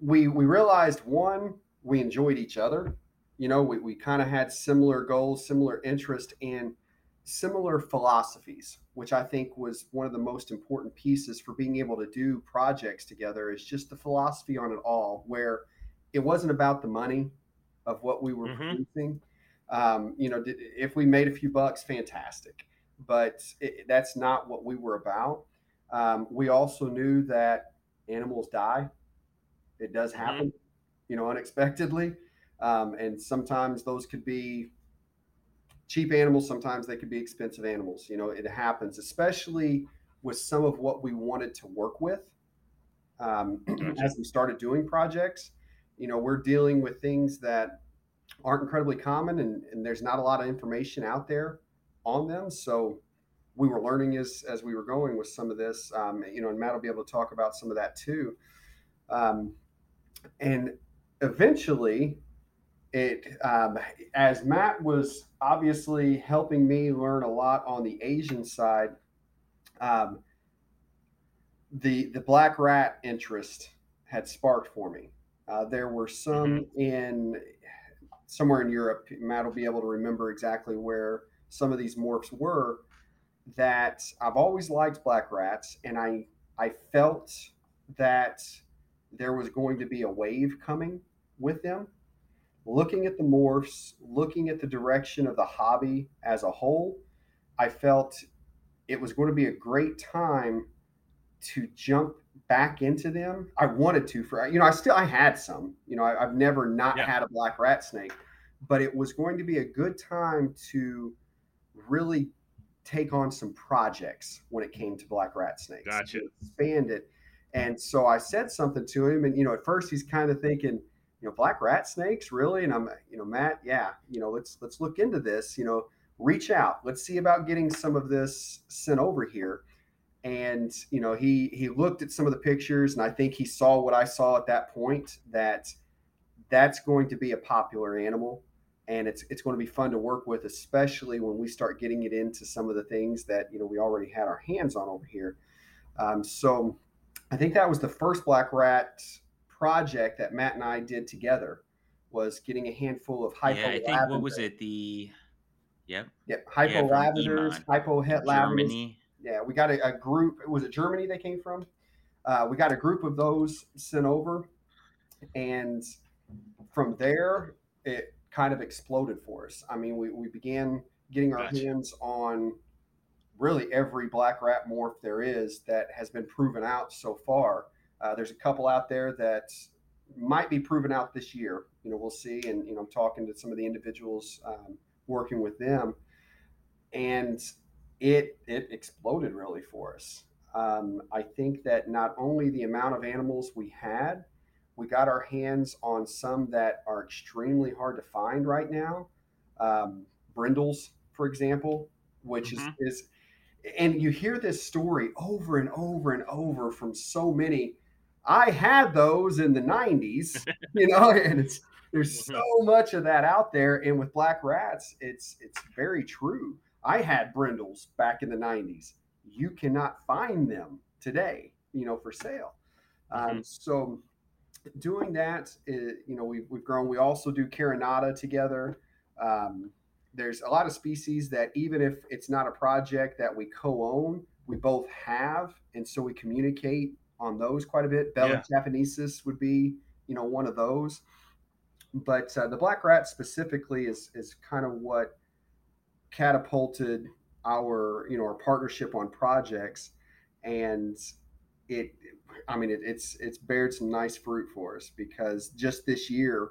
we we realized one we enjoyed each other you know, we, we kind of had similar goals, similar interest, and similar philosophies, which I think was one of the most important pieces for being able to do projects together is just the philosophy on it all, where it wasn't about the money of what we were mm-hmm. producing. Um, you know, if we made a few bucks, fantastic, but it, that's not what we were about. Um, we also knew that animals die. It does mm-hmm. happen, mm-hmm. you know, unexpectedly. Um, and sometimes those could be cheap animals, sometimes they could be expensive animals. You know, it happens, especially with some of what we wanted to work with um, as we started doing projects. You know, we're dealing with things that aren't incredibly common and, and there's not a lot of information out there on them. So we were learning as, as we were going with some of this, um, you know, and Matt will be able to talk about some of that too. Um, and eventually it um, as Matt was obviously helping me learn a lot on the Asian side. Um, the the black rat interest had sparked for me. Uh, there were some mm-hmm. in somewhere in Europe. Matt will be able to remember exactly where some of these morphs were. That I've always liked black rats, and I I felt that there was going to be a wave coming with them looking at the morphs, looking at the direction of the hobby as a whole, I felt it was going to be a great time to jump back into them. I wanted to for you know I still I had some you know I, have never not yeah. had a black rat snake, but it was going to be a good time to really take on some projects when it came to black rat snakes. Gotcha. Expand it, and so I said something to him, and you know at first he's kind of thinking you know, black rat snakes, really? And I'm, you know, Matt, yeah, you know, let's let's look into this. You know, reach out. Let's see about getting some of this sent over here. And you know, he he looked at some of the pictures, and I think he saw what I saw at that point that that's going to be a popular animal, and it's it's going to be fun to work with, especially when we start getting it into some of the things that you know we already had our hands on over here. Um, so I think that was the first black rat project that Matt and I did together. was getting a handful of hypo yeah, I think what was it? The yep. Yep, hypo Yeah, lavenders, Iman. hypo het lavenders. Yeah, we got a, a group. Was it Germany they came from? Uh, we got a group of those sent over, and from there it kind of exploded for us. I mean, we, we began getting our Gotcha. hands on really every black rat morph there is that has been proven out so far. Uh, there's a couple out there that might be proven out this year. You know, we'll see. And you know, I'm talking to some of the individuals um, working with them, and it it exploded really for us. Um, I think that not only the amount of animals we had, we got our hands on some that are extremely hard to find right now. Um, brindles, for example, which Mhm. is is and you hear this story over and over and over from so many. I had those in the 90s, you know, and it's there's so much of that out there. And with black rats, it's it's very true. I had brindles back in the 90s. You cannot find them today, you know, for sale. Um, so doing that, is, you know, we've, we've grown. We also do Carinata together. Um, there's a lot of species that even if it's not a project that we co-own, we both have, and so we communicate on those quite a bit. Bella japonesis would be, you know, one of those. But uh, the black rat specifically is is kind of what catapulted our you know our partnership on projects, and it, I mean, it, it's it's bared some nice fruit for us because just this year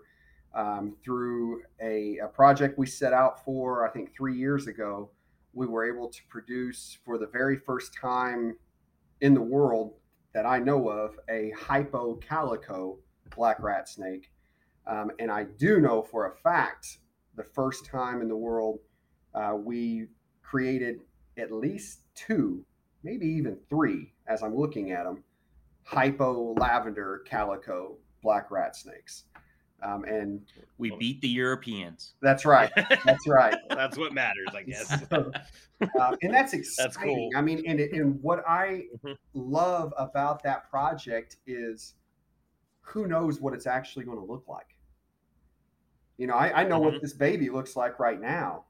um, through a, a project we set out for, I think three years ago, we were able to produce for the very first time in the world that I know of a hypo calico black rat snake. Um, and I do know for a fact the first time in the world uh, we created at least two, maybe even three, as I'm looking at them, hypo lavender calico black rat snakes. Um, and We beat the Europeans. that's right. That's right. That's what matters, I guess. So, uh, and that's exciting. cool. I mean, and, and what I Mhm. love about that project is who knows what it's actually going to look like. You know, I, I know what Mhm. this baby looks like right now,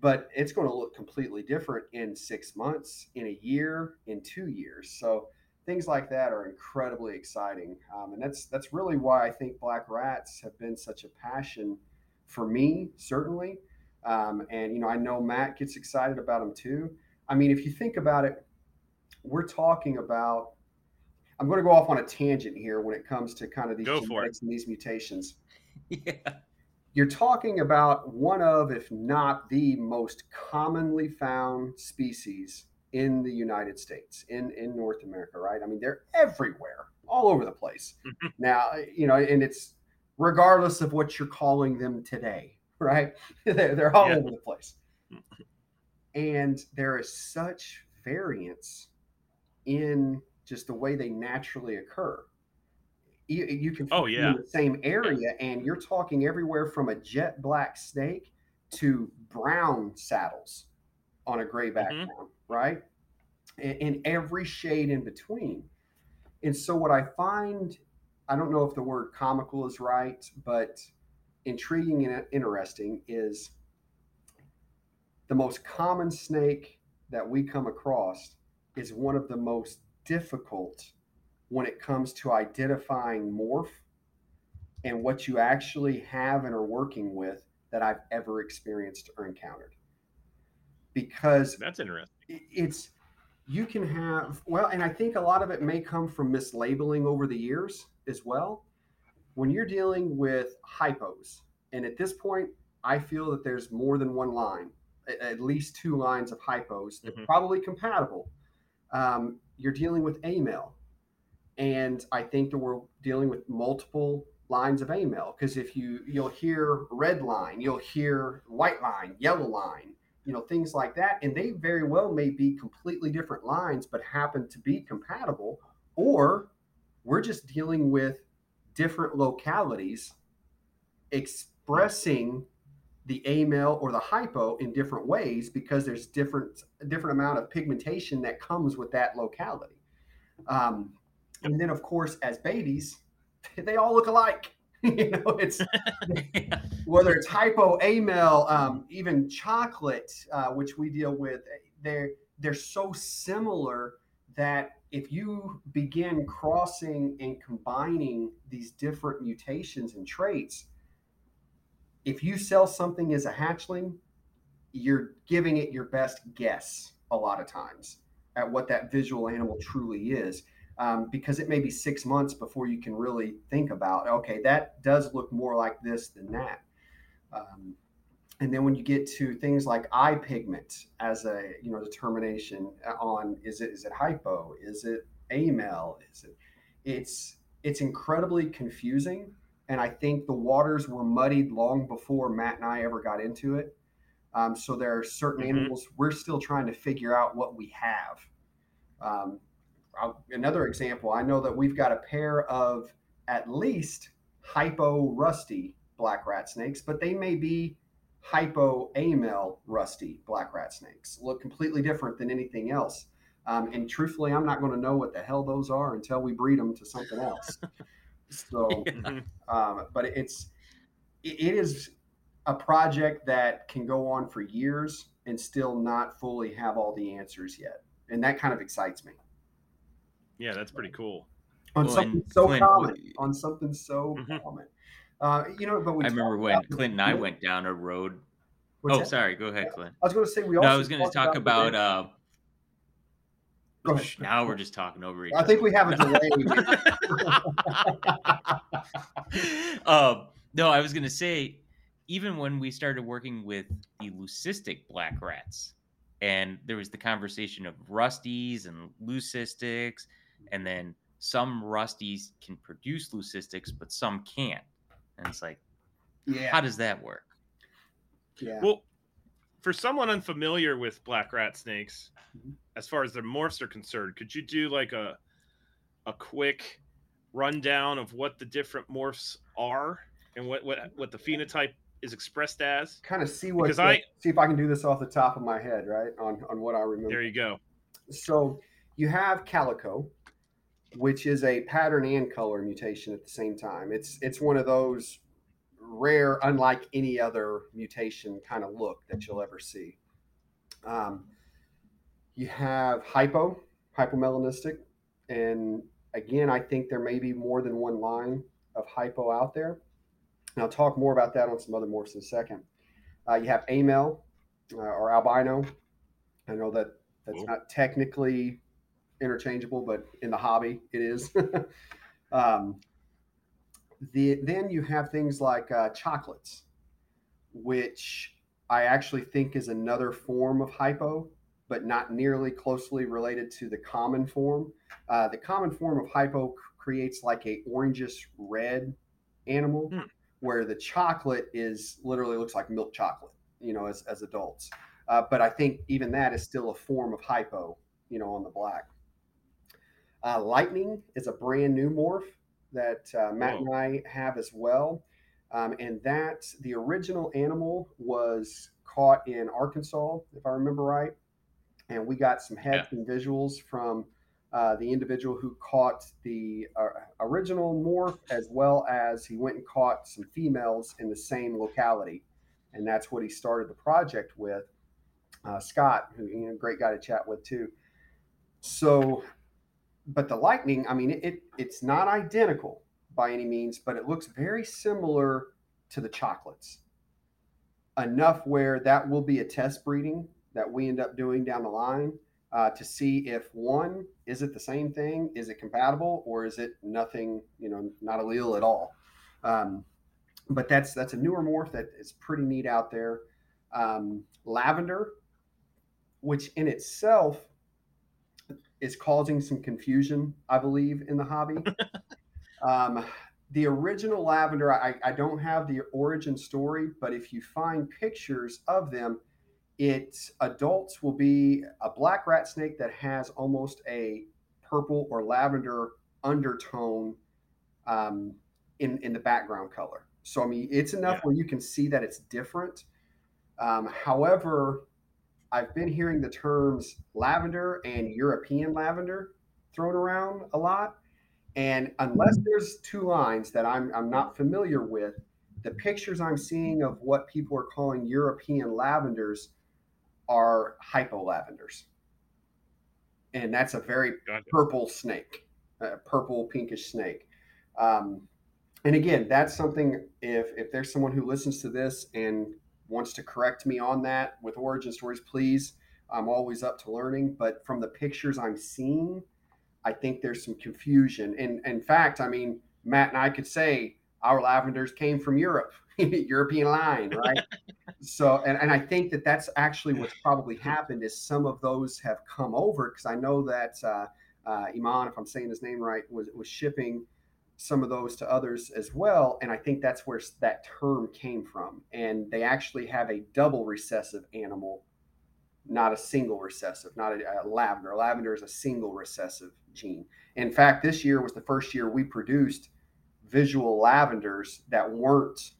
but it's going to look completely different in six months, in a year, in two years. So things like that are incredibly exciting, um, and that's that's really why I think black rats have been such a passion for me, certainly. Um, and you know, I know Matt gets excited about them too. I mean, if you think about it, we're talking about. I'm going to go off on a tangent here when it comes to kind of these genetics and these mutations yeah. you're talking about one of, if not the most commonly found species in the United States, in, in North America, right? I mean, they're everywhere, all over the place. Mm-hmm. now, you know, and it's regardless of what you're calling them today, right? they're, they're all Yeah. over the place. And there is such variance in just the way they naturally occur. You, you can Oh, yeah. in the same area, and you're talking everywhere from a jet black snake to brown saddles on a gray background, mm-hmm. right? And, and every shade in between. And so, what I find, I don't know if the word comical is right, but intriguing and interesting is the most common snake that we come across is one of the most difficult when it comes to identifying morph and what you actually have and are working with that I've ever experienced or encountered. Because That's interesting. it's you can have well and i think a lot of it may come from mislabeling over the years as well when you're dealing with hypos and at this point i feel that there's more than one line at least two lines of hypos they're Mhm. probably compatible um, you're dealing with amel and i think that we're dealing with multiple lines of amel because if you you'll hear red line you'll hear white line yellow line you know things like that and they very well may be completely different lines but happen to be compatible or we're just dealing with different localities expressing the amel or the hypo in different ways because there's different different amount of pigmentation that comes with that locality. Um, and then of course as babies they all look alike you know, it's whether it's hypo, amel, um, even chocolate, uh, which we deal with. They're they're so similar that if you begin crossing and combining these different mutations and traits, if you sell something as a hatchling, you're giving it your best guess a lot of times at what that visual animal truly is. Um, because it may be six months before you can really think about, okay, that does look more like this than that. Um, and then when you get to things like eye pigment as a you know determination on is it is it hypo? Is it amel is it it's it's incredibly confusing. And i think the waters were muddied long before matt and i ever got into it. Um, so there are certain mm-hmm. animals we're still trying to figure out what we have. Um, another example i know that we've got a pair of at least hypo rusty black rat snakes but they may be hypo amel rusty black rat snakes look completely different than anything else. Um, and truthfully, I'm not going to know what the hell those are until we breed them to something else. so, yeah. um, but it's it, it is a project that can go on for years and still not fully have all the answers yet, and that kind of excites me. Yeah, that's pretty cool. On well, something so Clint, common. On something so mm-hmm. common. Uh, you know, but I remember when Clint and I went down a road. What's oh, that? sorry. Go ahead, Clint. I was going to say we. No, I was going to talk about. about uh, now we're just talking over each I think we have a delay. um, no, I was going to say, even when we started working with the leucistic black rats, and there was the conversation of rusties and leucistics, and then some rusties can produce leucistics, but some can't. And it's like, yeah, how does that work? Yeah. Well, for someone unfamiliar with black rat snakes, mm-hmm. as far as their morphs are concerned, could you do like a a quick rundown of what the different morphs are and what what what the phenotype is expressed as? Kind of see what because I see if I can do this off the top of my head, right? On on what I remember. There you go. So you have calico, which is a pattern and color mutation at the same time. It's it's one of those rare, unlike any other mutation kind of look that you'll ever see. Um, you have hypo, hypomelanistic, and again, I think there may be more than one line of hypo out there. And I'll talk more about that on some other morphs in a second. Uh, you have amel uh, or albino. I know that that's not technically interchangeable, but in the hobby, it is. um, the then you have things like uh, chocolates, which I actually think is another form of hypo, but not nearly closely related to the common form. Uh, the common form of hypo creates like a orangish red animal, mm. where the chocolate is literally looks like milk chocolate, you know, as, as adults. Uh, but I think even that is still a form of hypo, you know, on the black. Uh, lightning is a brand new morph that uh, Matt and I have as well. Um, and that the original animal was caught in Arkansas, if I remember right. And we got some heads yeah. and visuals from uh, the individual who caught the uh, original morph, as well as he went and caught some females in the same locality. And that's what he started the project with. Uh, Scott, who you know, great guy to chat with too. So but the lightning, I mean, it it's not identical by any means, but it looks very similar to the chocolates. Enough where that will be a test breeding that we end up doing down the line uh, to see if one is it the same thing, is it compatible, or is it nothing, you know, not allele at all. Um, but that's that's a newer morph that is pretty neat out there. Um, lavender, which in itself is causing some confusion, I believe, in the hobby. um, the original lavender, I, I don't have the origin story, but if you find pictures of them, its adults will be a black rat snake that has almost a purple or lavender undertone um, in in the background color. So I mean, it's enough yeah. where you can see that it's different. Um, however, I've been hearing the terms lavender and European lavender thrown around a lot. And unless there's two lines that I'm I'm not familiar with, the pictures I'm seeing of what people are calling European lavenders are hypo lavenders. And that's a very gotcha. purple snake, a purple pinkish snake. Um, and again, that's something if if there's someone who listens to this and wants to correct me on that with origin stories, please. I'm always up to learning. But from the pictures I'm seeing, I think there's some confusion. And in fact, I mean, Matt and I could say our lavenders came from Europe, European line, right? so, and, and I think that that's actually what's probably happened is some of those have come over because I know that uh, uh, Iman, if I'm saying his name right, was was shipping some of those to others as well, and I think that's where that term came from. And they actually have a double recessive animal, not a single recessive, not a, a lavender. Lavender is a single recessive gene. In fact, this year was the first year we produced visual lavenders that weren't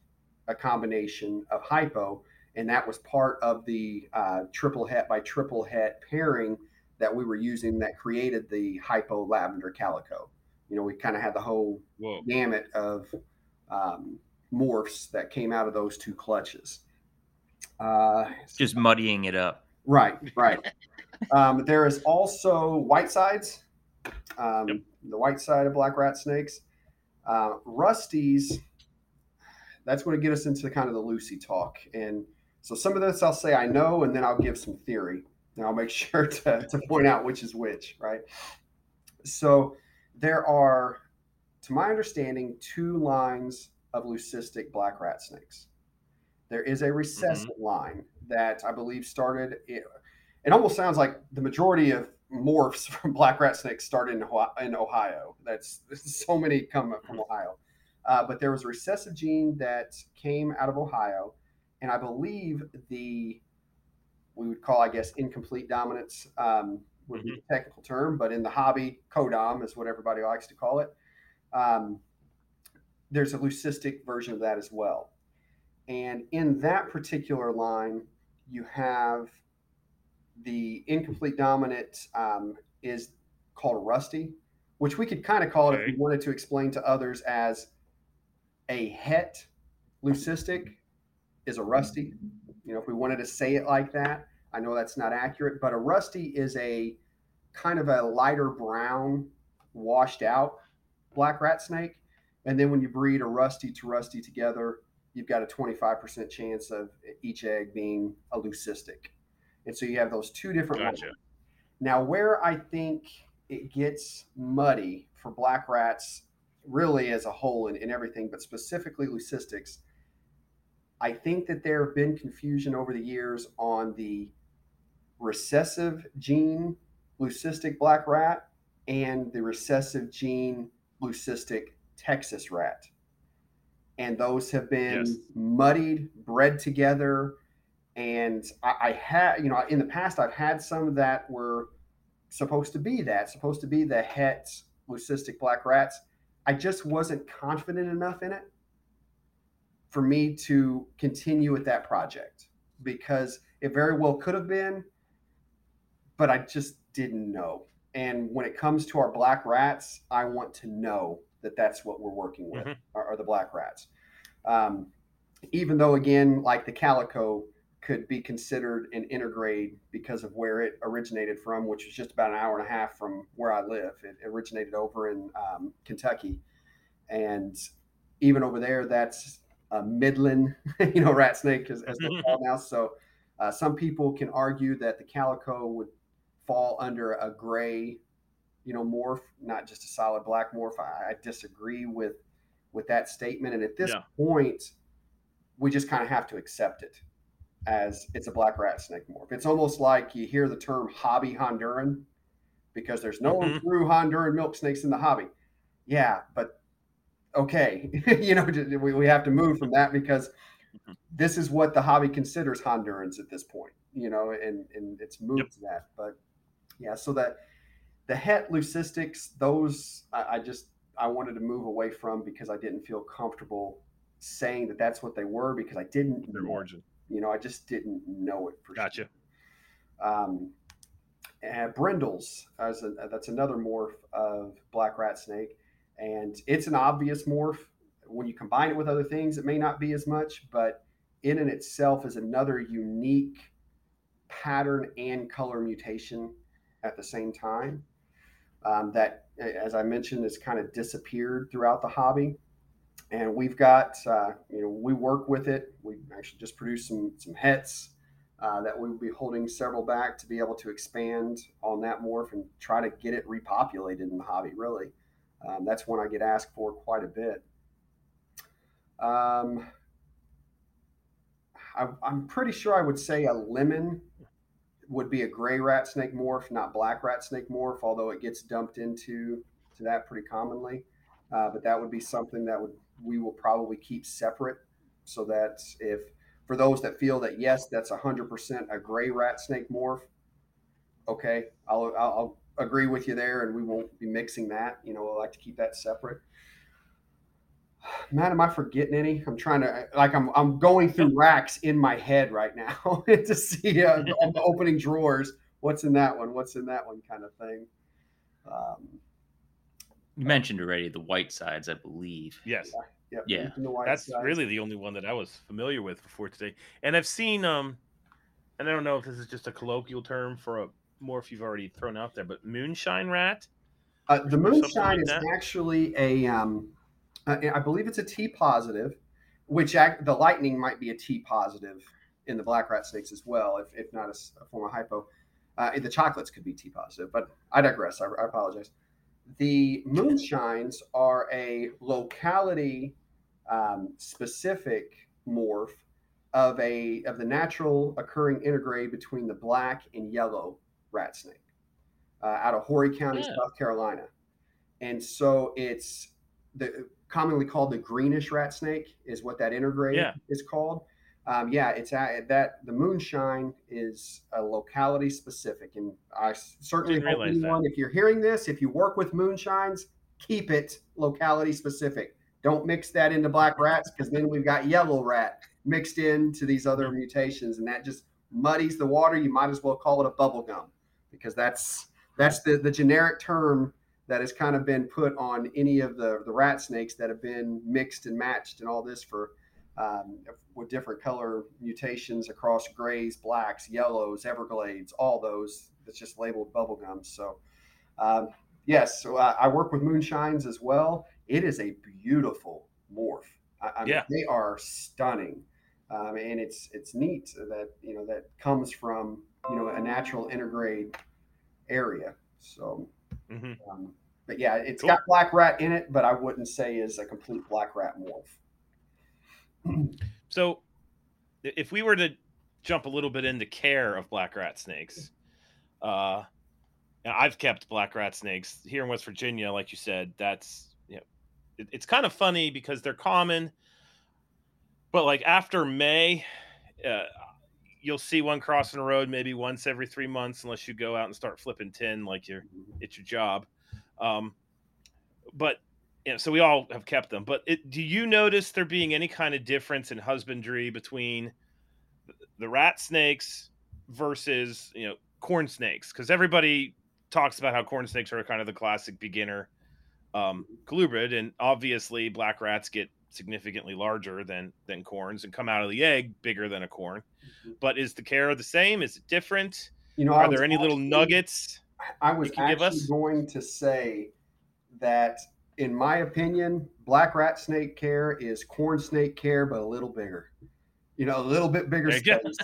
a combination of hypo, and that was part of the uh, triple het by triple het pairing that we were using that created the hypo lavender calico. You know, we kind of had the whole Whoa. gamut of um, morphs that came out of those two clutches. Uh, Just muddying it up. Right, right. um, there is also white sides, um, yep. the white side of black rat snakes. Uh, Rusties, that's going to get us into the kind of the Lucy talk. And so some of this I'll say I know, and then I'll give some theory. And I'll make sure to, to point out which is which, right? So there are, to my understanding, two lines of leucistic black rat snakes. There is a recessive mm-hmm. line that I believe started. It, it almost sounds like the majority of morphs from black rat snakes started in, Ohio. That's so many come from Ohio. Uh, but there was a recessive gene that came out of Ohio, and I believe the we would call, I guess, incomplete dominance um, would mm-hmm. be the technical term, but in the hobby, codom is what everybody likes to call it. Um, there's a leucistic version of that as well. And in that particular line, you have the incomplete dominant um, is called rusty, which we could kind of call it if we wanted to explain to others as a het leucistic is a rusty. You know, if we wanted to say it like that, I know that's not accurate, but a rusty is a kind of a lighter brown, washed out black rat snake. And then when you breed a rusty to rusty together, you've got a 25% chance of each egg being a leucistic. And so you have those two different gotcha. Now, where I think it gets muddy for black rats, really as a whole and, and everything, but specifically leucistics, I think that there have been confusion over the years on the recessive gene leucistic black rat and the recessive gene leucistic Texas rat. And those have been yes. muddied, bred together, and I, I had, you know, in the past, I've had some that were supposed to be that, supposed to be the het leucistic black rats. I just wasn't confident enough in it for me to continue with that project because it very well could have been, but I just didn't know. And when it comes to our black rats, I want to know that that's what we're working with, mm-hmm. are, are, the black rats. Um, even though, again, like the calico, could be considered an intergrade because of where it originated from, which was just about an hour and a half from where I live. It originated over in um, Kentucky, and even over there, that's a Midland, you know, rat snake as, as they call now. So uh, some people can argue that the calico would fall under a gray, you know, morph, not just a solid black morph. I, I disagree with with that statement, and at this yeah. point, we just kind of have to accept it as it's a black rat snake morph. It's almost like you hear the term hobby Honduran because there's no mm-hmm. through Honduran milk snakes in the hobby. Yeah, but okay, you know, we, we have to move from that because mm-hmm. this is what the hobby considers Hondurans at this point, you know, and, and it's moved yep. to that. But yeah, so that the het leucistics, those I, I just, I wanted to move away from because I didn't feel comfortable saying that that's what they were because I didn't their origin. You know, I just didn't know it for sure. gotcha. sure. Um, and brindles, as a, that's another morph of black rat snake, and it's an obvious morph. When you combine it with other things, it may not be as much, but in and itself is another unique pattern and color mutation at the same time. Um, that, as I mentioned, has kind of disappeared throughout the hobby. And we've got, uh, you know, we work with it. We actually just produced some some hets uh, that we will be holding several back to be able to expand on that morph and try to get it repopulated in the hobby. Really, um, that's one I get asked for quite a bit. Um, I, am pretty sure I would say a lemon would be a gray rat snake morph, not black rat snake morph, although it gets dumped into to that pretty commonly. Uh, but that would be something that would we will probably keep separate, so that if for those that feel that yes, that's 100% a gray rat snake morph, okay, I'll, I'll agree with you there, and we won't be mixing that. You know, I like to keep that separate. Man, am I forgetting any? I'm trying to like I'm I'm going through racks in my head right now to see uh, the opening drawers. What's in that one? What's in that one? Kind of thing. Um, you mentioned already the white sides, I believe. Yes. Yeah. Yeah. That's sides. really the only one that I was familiar with before today, and I've seen um, and I don't know if this is just a colloquial term for a morph you've already thrown out there, but moonshine rat. Uh, the moonshine like is that? actually a um, uh, I believe it's a T positive, which act, the lightning might be a T positive in the black rat snakes as well, if, if not a, a form of hypo. Uh, the chocolates could be T positive, but I digress. I, I apologize. The moonshines are a locality um, specific morph of a of the natural occurring intergrade between the black and yellow rat snake uh, out of Horry County, yeah. South Carolina. And so it's the commonly called the greenish rat snake is what that intergrade yeah. is called. Um, yeah, it's at, that the moonshine is a locality specific, and I certainly hope anyone, that. if you're hearing this, if you work with moonshines, keep it locality specific. Don't mix that into black rats because then we've got yellow rat mixed into these other mutations, and that just muddies the water. You might as well call it a bubble gum because that's that's the the generic term that has kind of been put on any of the, the rat snakes that have been mixed and matched and all this for um, with different color mutations across grays, blacks, yellows, everglades, all those. It's just labeled bubblegum. So, um, yes, so I, I, work with moonshines as well. It is a beautiful morph. I, I yeah. mean, they are stunning, um, and it's it's neat that you know that comes from you know a natural intergrade area. So Mm-hmm. Um, but yeah, it's cool. got black rat in it, but I wouldn't say is a complete black rat morph. so, if we were to jump a little bit into care of black rat snakes, uh, I've kept black rat snakes here in West Virginia, like you said. That's you know, it, it's kind of funny because they're common, but like after May, uh, you'll see one crossing the road maybe once every three months, unless you go out and start flipping tin like you're it's your job. Um, but you know, so we all have kept them. But it, do you notice there being any kind of difference in husbandry between the rat snakes versus you know corn snakes? Because everybody talks about how corn snakes are kind of the classic beginner um, colubrid, and obviously black rats get significantly larger than than corns and come out of the egg bigger than a corn. Mm-hmm. But is the care the same? Is it different? You know, are there any actually, little nuggets? I was actually going to say that, in my opinion, black rat snake care is corn snake care, but a little bigger. You know, a little bit bigger space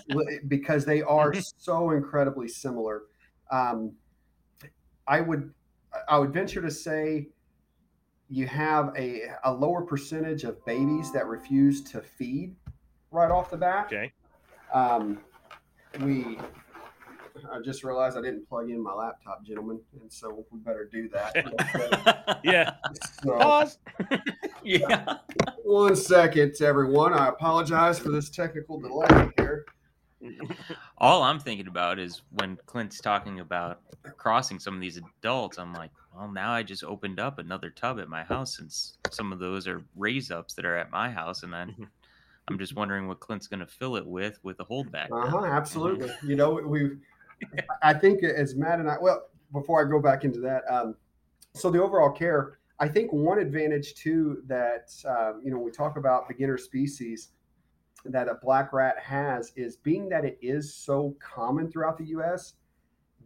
because they are mm-hmm. so incredibly similar. Um, I would, I would venture to say you have a, a lower percentage of babies that refuse to feed right off the bat. Okay. Um, we, I just realized I didn't plug in my laptop, gentlemen, and so we better do that. yeah. So, Pause. yeah. One second, everyone. I apologize for this technical delay here. All I'm thinking about is when Clint's talking about crossing some of these adults, I'm like, well, now I just opened up another tub at my house since some of those are raise ups that are at my house. And then mm-hmm. I'm just wondering what Clint's going to fill it with with a holdback. Uh huh. Absolutely. Mm-hmm. You know, we, I think as Matt and I, well, before I go back into that, um, so the overall care, I think one advantage too that um, you know we talk about beginner species that a black rat has is being that it is so common throughout the U.S.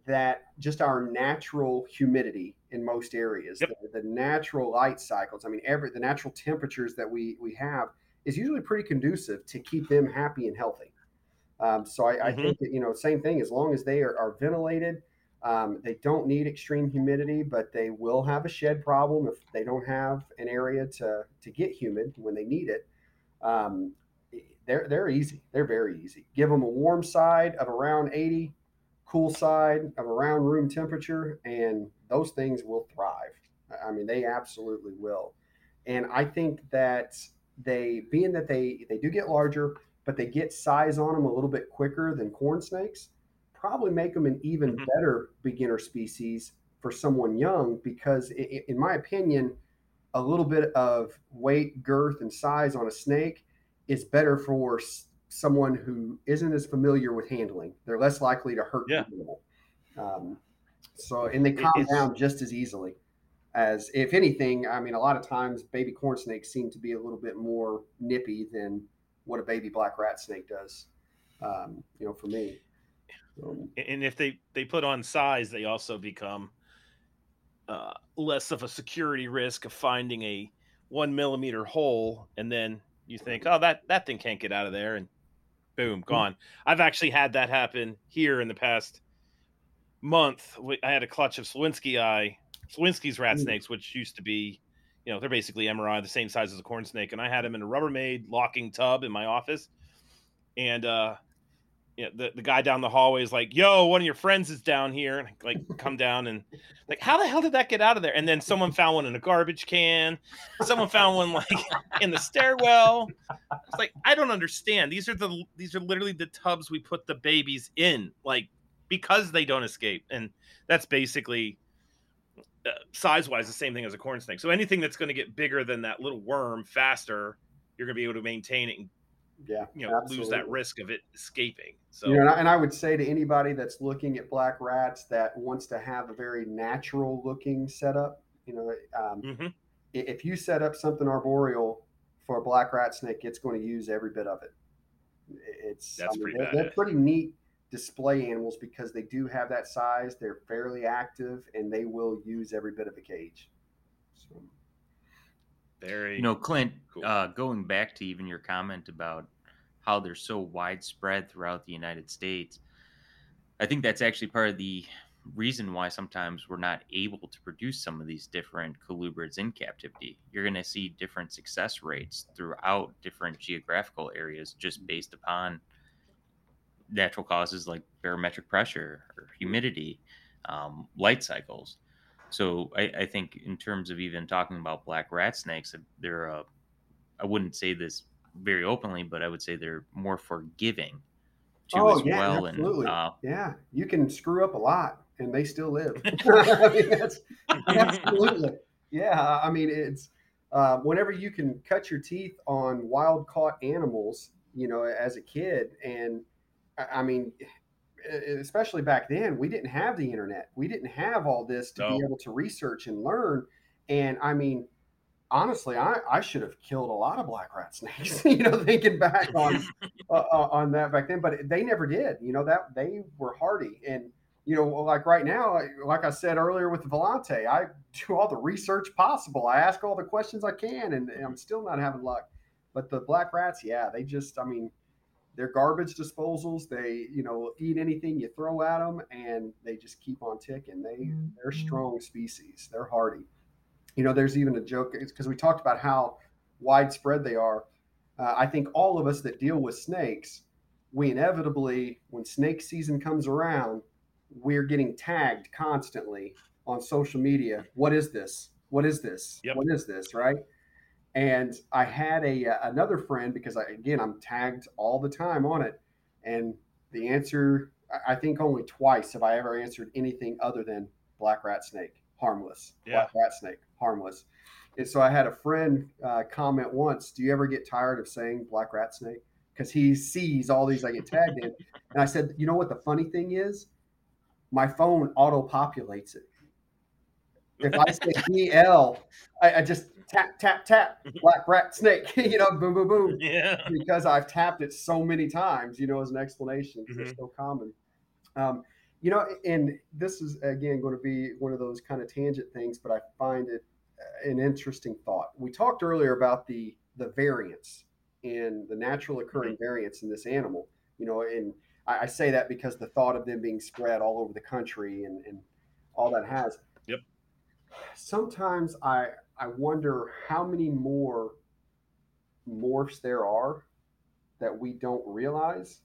that just our natural humidity in most areas, Yep. the, the natural light cycles. I mean, every the natural temperatures that we we have is usually pretty conducive to keep them happy and healthy. Um, so I, I Mhm. think that you know, same thing. As long as they are, are ventilated, um, they don't need extreme humidity, but they will have a shed problem if they don't have an area to to get humid when they need it. Um, they're they're easy. They're very easy. Give them a warm side of around 80, cool side of around room temperature, and those things will thrive. I mean, they absolutely will. And I think that they, being that they they do get larger, but they get size on them a little bit quicker than corn snakes, probably make them an even Mhm. better beginner species for someone young. Because i- i- in my opinion, a little bit of weight, girth, and size on a snake is better for s- someone who isn't as familiar with handling. They're less likely to hurt Yeah. animal. Um, so, and they calm it's- down just as easily as, if anything, I mean, a lot of times baby corn snakes seem to be a little bit more nippy than what a baby black rat snake does. Um, you know, for me. Um, and if they they put on size, they also become uh, less of a security risk of finding a one millimeter hole, and then you think, oh, that that thing can't get out of there, and boom, gone. I've actually had that happen here in the past month. I had a clutch of slowinskii, Slowinski's rat Mm. snakes, which used to be, you know, they're basically MRI, the same size as a corn snake, and I had them in a Rubbermaid locking tub in my office, and uh, you know, the, the guy down the hallway is like, "Yo, one of your friends is down here." And I, like, come down and like, how the hell did that get out of there? And then someone found one in a garbage can. Someone found one like in the stairwell. It's like I don't understand. These are the these are literally the tubs we put the babies in, like because they don't escape, and that's basically. Uh, size-wise, the same thing as a corn snake. So anything that's going to get bigger than that little worm faster, you're going to be able to maintain it and yeah. you know lose that risk of it escaping. So You know, and I, and I would say to anybody that's looking at black rats that wants to have a very natural looking setup, you know, um, Mhm. if you set up something arboreal for a black rat snake, it's going to use every bit of it. It's That's I mean, pretty they're, they're pretty neat display animals because they do have that size. They're fairly active and they will use every bit of the cage. So, very You know, Clint, Cool. uh, going back to even your comment about how they're so widespread throughout the United States, I think that's actually part of the reason why sometimes we're not able to produce some of these different colubrids in captivity. You're going to see different success rates throughout different geographical areas just based upon natural causes like barometric pressure or humidity, um, light cycles. So I, I think in terms of even talking about black rat snakes, they're uh, I wouldn't say this very openly, but I would say they're more forgiving too Oh, as yeah, well. absolutely. And uh, yeah, you can screw up a lot and they still live. I mean, that's absolutely. Yeah, I mean, it's uh, whenever you can cut your teeth on wild caught animals, you know, as a kid, and I- I mean, especially back then, we didn't have the internet. We didn't have all this to be able to research and learn. And I mean, honestly, I, I should have killed a lot of black rat snakes, you know, thinking back on uh, uh, on that back then, but they never did. You know that they were hardy, and you know, like right now, like- I said earlier with the vaillanti, I do all the research possible. I ask all the questions I can, and, and I'm still not having luck. But the black rats, yeah, they just, I mean, they're garbage disposals. They, you know, eat anything you throw at them, and they just keep on ticking. They, they're strong species. They're hardy. You know, there's even a joke because we talked about how widespread they are. Uh, I think all of us that deal with snakes, we inevitably, when snake season comes around, we're getting tagged constantly on social media. What is this? What is this? Yep. What is this? Right? And I had a uh, another friend because I, again I'm tagged all the time on it, and the answer I- I think only twice have I ever answered anything other than black rat snake, harmless. Yeah. Black rat snake, harmless. And so I had a friend uh, comment once, "Do you ever get tired of saying black rat snake?" Because he sees all these I get tagged in, and I said, "You know what the funny thing is? My phone auto populates it. if I say BL, I, I just tap tap tap black rat snake. you know, boom boom boom. Yeah. Because I've tapped it so many times. You know, as an explanation, because Mhm. they're so common. Um, you know, and this is again going to be one of those kind of tangent things, but I find it uh, an interesting thought. We talked earlier about the the variance in the natural occurring variance in this animal. You know, and I, I say that because the thought of them being spread all over the country and, and all that has. Yep. Sometimes I I wonder how many more morphs there are that we don't realize.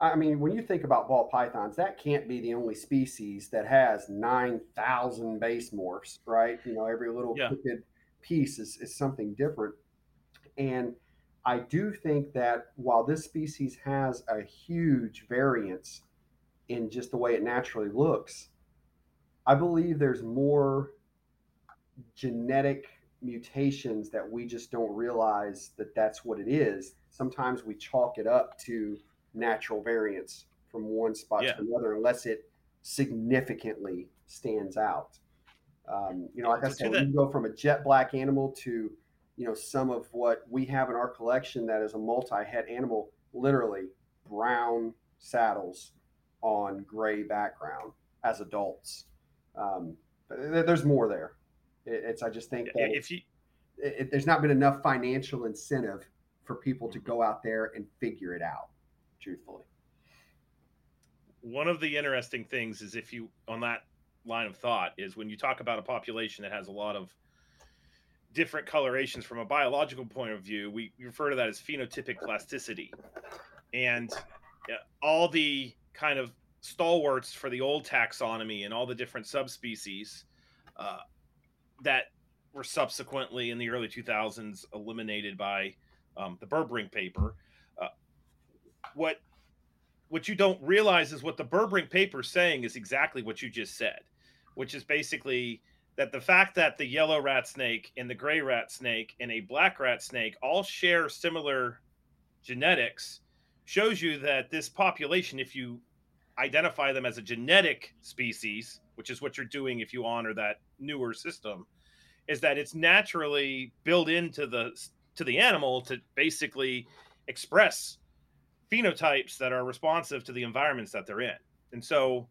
I mean, when you think about ball pythons, that can't be the only species that has 9,000 base morphs, right? You know, every little Yeah. crooked piece is, is something different. And I do think that while this species has a huge variance in just the way it naturally looks, I believe there's more genetic mutations that we just don't realize that that's what it is. Sometimes we chalk it up to natural variance from one spot Yeah. to another, unless it significantly stands out. Um, you know, like I said, you go from a jet black animal to, you know, some of what we have in our collection that is a multi-head animal, literally brown saddles on gray background as adults. Um, but there's more there. It- It's I just think that If you it, it- there's not been enough financial incentive for people to go out there and figure it out. Truthfully, one of the interesting things is if you on that line of thought is when you talk about a population that has a lot of different colorations from a biological point of view we, refer to that as phenotypic plasticity and all the kind of stalwarts for the old taxonomy and all the different subspecies uh, that were subsequently in the early 2000s eliminated by um, the Burbrink paper. Uh, what what you don't realize is what the Burbrink paper is saying is exactly what you just said, which is basically that the fact that the yellow rat snake and the gray rat snake and a black rat snake all share similar genetics shows you that this population, if you identify them as a genetic species, which is what you're doing if you honor that newer system, is that it's naturally built into the to the animal to basically express phenotypes that are responsive to the environments that they're in. And so,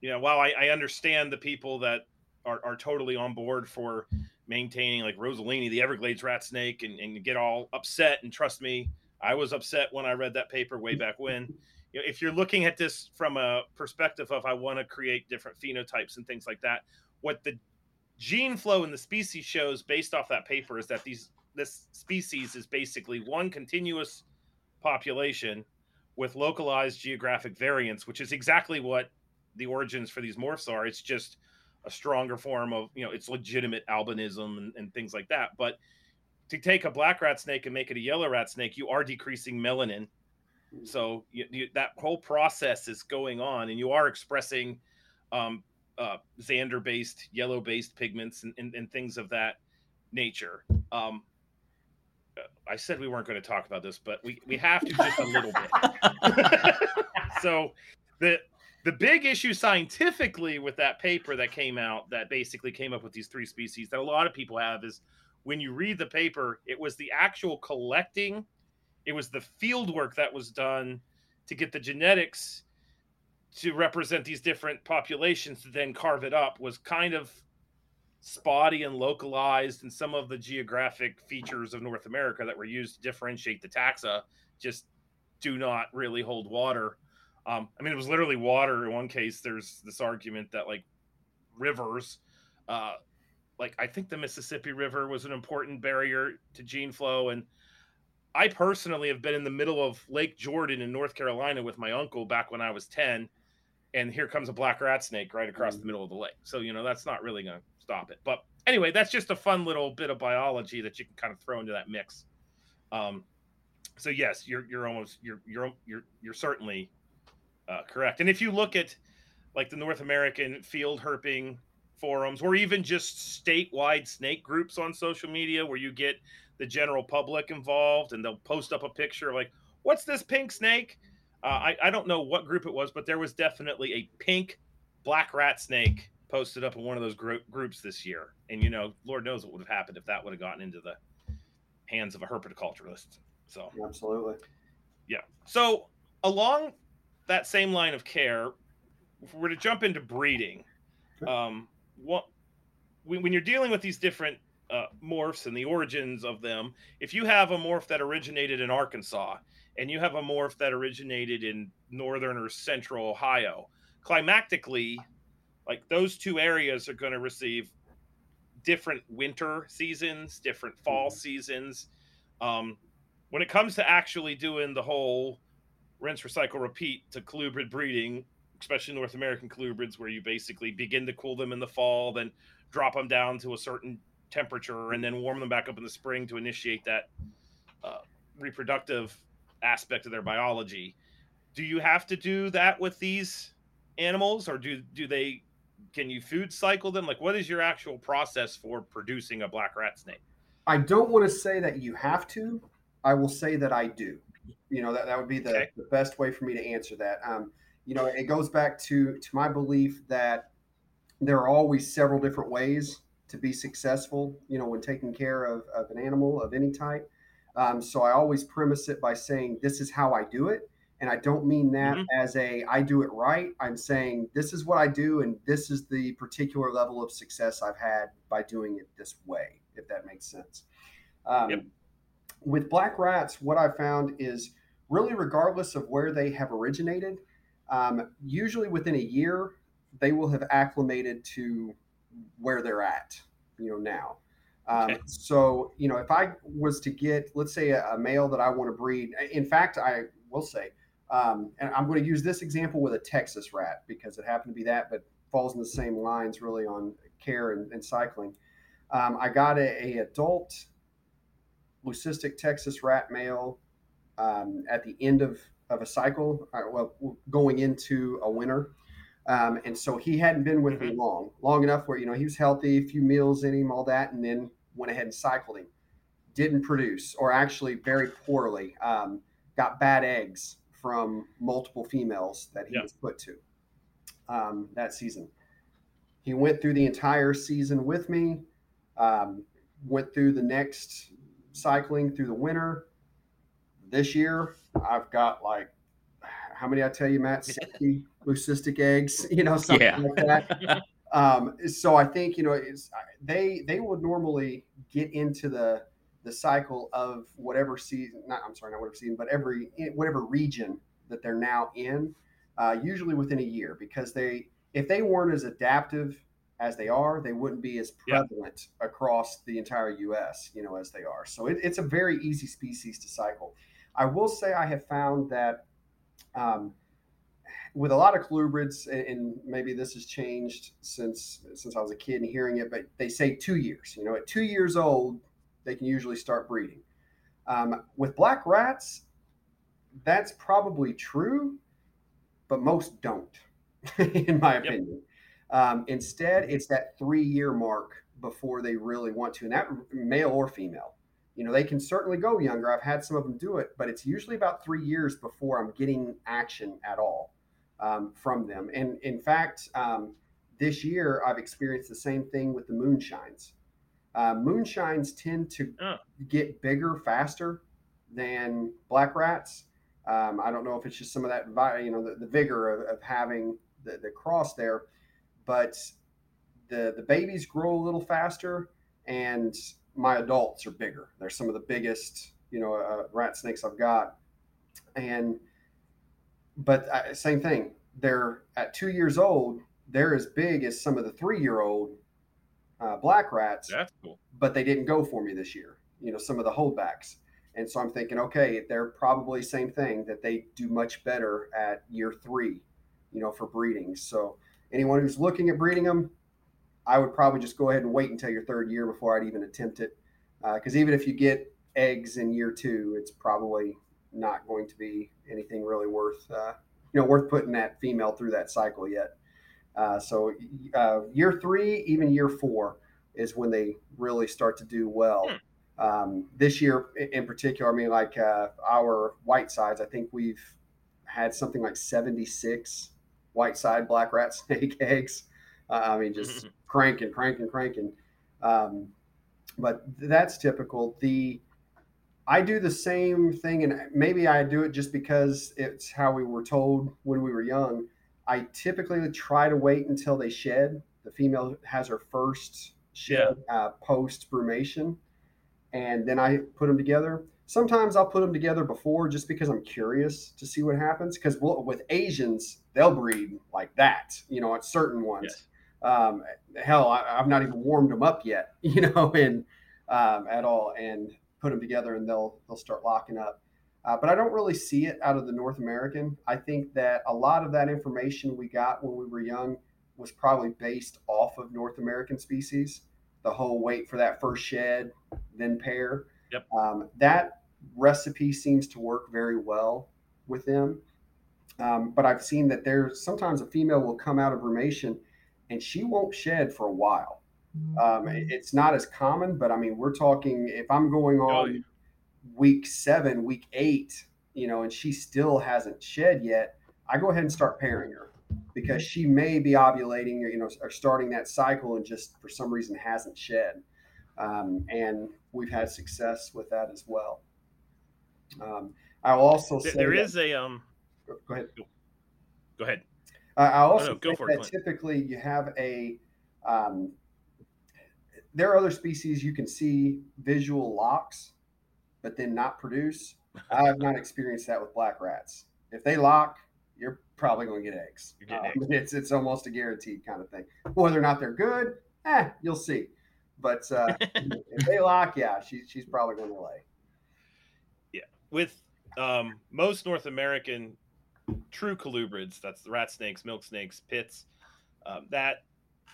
you know, while I, I understand the people that are, are totally on board for maintaining like rossalleni, the Everglades rat snake, and, and get all upset, and trust me, I was upset when I read that paper way back when. You know, if you're looking at this from a perspective of I want to create different phenotypes and things like that, what the gene flow in the species shows based off that paper is that these this species is basically one continuous population with localized geographic variance, which is exactly what the origins for these morphs are. It's just a stronger form of, you know, it's legitimate albinism and, and things like that. But to take a black rat snake and make it a yellow rat snake, you are decreasing melanin. So you, you, that whole process is going on, and you are expressing um, uh, Xander-based, yellow-based pigments and, and, and things of that nature. Um, I said we weren't going to talk about this, but we, we have to just a little bit. so the the big issue scientifically with that paper that came out that basically came up with these three species that a lot of people have is when you read the paper, it was the actual collecting, it was the field work that was done to get the genetics to represent these different populations to then carve it up was kind of spotty and localized and some of the geographic features of North America that were used to differentiate the taxa just do not really hold water. Um, I mean, it was literally water. In one case, there's this argument that like rivers, uh, like I think the Mississippi River was an important barrier to gene flow. And I personally have been in the middle of Lake Jordan in North Carolina with my uncle back when I was 10. And here comes a black rat snake right across the middle of the lake. So, you know, that's not really going to stop it. But anyway, that's just a fun little bit of biology that you can kind of throw into that mix. Um, so yes, you're you're almost you're you're you're you're certainly uh, correct. And if you look at like the North American field herping forums, or even just statewide snake groups on social media, where you get the general public involved, and they'll post up a picture like, "What's this pink snake?" Uh, I I don't know what group it was, but there was definitely a pink black rat snake posted up in one of those gr- groups this year. And you know, Lord knows what would have happened if that would have gotten into the hands of a herpetoculturist. So absolutely, yeah. So along that same line of care, if we were to jump into breeding, um, what when you're dealing with these different uh, morphs and the origins of them, if you have a morph that originated in Arkansas and you have a morph that originated in northern or central Ohio, climactically, like those two areas are going to receive different winter seasons, different fall mm-hmm. seasons. Um, when it comes to actually doing the whole rinse, recycle, repeat to colubrid breeding, especially North American colubrids, where you basically begin to cool them in the fall, then drop them down to a certain temperature, and then warm them back up in the spring to initiate that uh, reproductive aspect of their biology. Do you have to do that with these animals, or do do they? Can you food cycle them? Like, what is your actual process for producing a black rat snake? I don't want to say that you have to. I will say that I do. You know that that would be the, okay. the best way for me to answer that. Um, you know, it goes back to to my belief that there are always several different ways to be successful. You know, when taking care of, of an animal of any type. Um, so I always premise it by saying this is how I do it, and I don't mean that mm-hmm. as a I do it right. I'm saying this is what I do, and this is the particular level of success I've had by doing it this way. If that makes sense. Um, yep. With black rats, what I found is really regardless of where they have originated, um, usually within a year, they will have acclimated to where they're at, you know, now. Um, okay. So, you know, if I was to get, let's say, a, a, male that I want to breed, in fact, I will say, um, and I'm going to use this example with a Texas rat because it happened to be that, but falls in the same lines really on care and, and cycling. Um, I got a, a, adult leucistic Texas rat male um, at the end of, of a cycle, uh, well, going into a winter. Um, and so he hadn't been with mm-hmm. me long, long enough where, you know, he was healthy, a few meals in him, all that, and then went ahead and cycled him. Didn't produce, or actually very poorly. Um, got bad eggs from multiple females that he yeah. was put to um, that season. He went through the entire season with me, um, went through the next cycling through the winter. This year, I've got like, how many I tell you, Matt? 60 leucistic eggs, you know, something yeah. like that. um, so I think, you know, they, they would normally get into the, the cycle of whatever season, not, I'm sorry, not whatever season, but every, whatever region that they're now in, uh, usually within a year, because they, if they weren't as adaptive as they are, they wouldn't be as prevalent across the entire U.S. You know, as they are. So it, it's a very easy species to cycle. I will say I have found that um, with a lot of colubrids, and maybe this has changed since since I was a kid and hearing it, but they say two years. You know, at two years old, they can usually start breeding. Um, with black rats, that's probably true, but most don't, in my opinion. Yep. Um, instead, it's that three year mark before they really want to, and that male or female. You know, they can certainly go younger. I've had some of them do it, but it's usually about three years before I'm getting action at all um, from them. And in fact, um, this year I've experienced the same thing with the moonshines. Uh, moonshines tend to oh. get bigger faster than black rats. Um, I don't know if it's just some of that, you know, the, the vigor of, of having the, the cross there but the the babies grow a little faster and my adults are bigger they're some of the biggest you know uh, rat snakes i've got and but uh, same thing. They're at two years old they're as big as some of the three year old uh, black rats that's cool. but they didn't go for me this year you know some of the holdbacks. And so i'm thinking okay they're probably same thing that they do much better at year three you know for breeding. So anyone who's looking at breeding them, I would probably just go ahead and wait until your third year before I'd even attempt it. Because uh, even if you get eggs in year two, it's probably not going to be anything really worth uh, you know worth putting that female through that cycle yet. Uh, so uh, year three, even year four, is when they really start to do well. Hmm. Um, this year in particular, I mean, like uh, our white sides, I think we've had something like 76 white side black rat snake eggs Uh, I mean, just cranking, cranking, cranking. Um, but that's typical. The I do the same thing, and maybe I do it just because it's how we were told when we were young. I typically try to wait until they shed. The female has her first shed yeah. uh, post brumation, and then I put them together. Sometimes I'll put them together before just because I'm curious to see what happens. Because we'll, with Asians, they'll breed like that, you know, at certain ones. Yes. Um, hell, I, have not even warmed them up yet, you know, and um, at all. And put them together and they'll they'll start locking up. Uh, but I don't really see it out of the North American. I think that a lot of that information we got when we were young was probably based off of North American species. The whole wait for that first shed, then pair. Yep. Um, that recipe seems to work very well with them. Um, but I've seen that there's sometimes a female will come out of brumation and she won't shed for a while. Um, it's not as common, but I mean, we're talking if I'm going oh, on week seven, week eight, you know, and she still hasn't shed yet, I go ahead and start pairing her because she may be ovulating or, you know, or starting that cycle and just for some reason hasn't shed. Um, and we've had success with that as well. Um, I'll also say there is a, um, go ahead. Go ahead. Uh, I also no, no, that it, typically you have a, um, there are other species you can see visual locks, but then not produce. I have not experienced that with black rats. If they lock, you're probably going to get eggs. Um, eggs. It's it's almost a guaranteed kind of thing. Whether or not they're good, eh, you'll see. But uh, if they lock, yeah, she, she's probably going to lay. Yeah, with um, most North American true colubrids, that's the rat snakes, milk snakes, pits. Um, that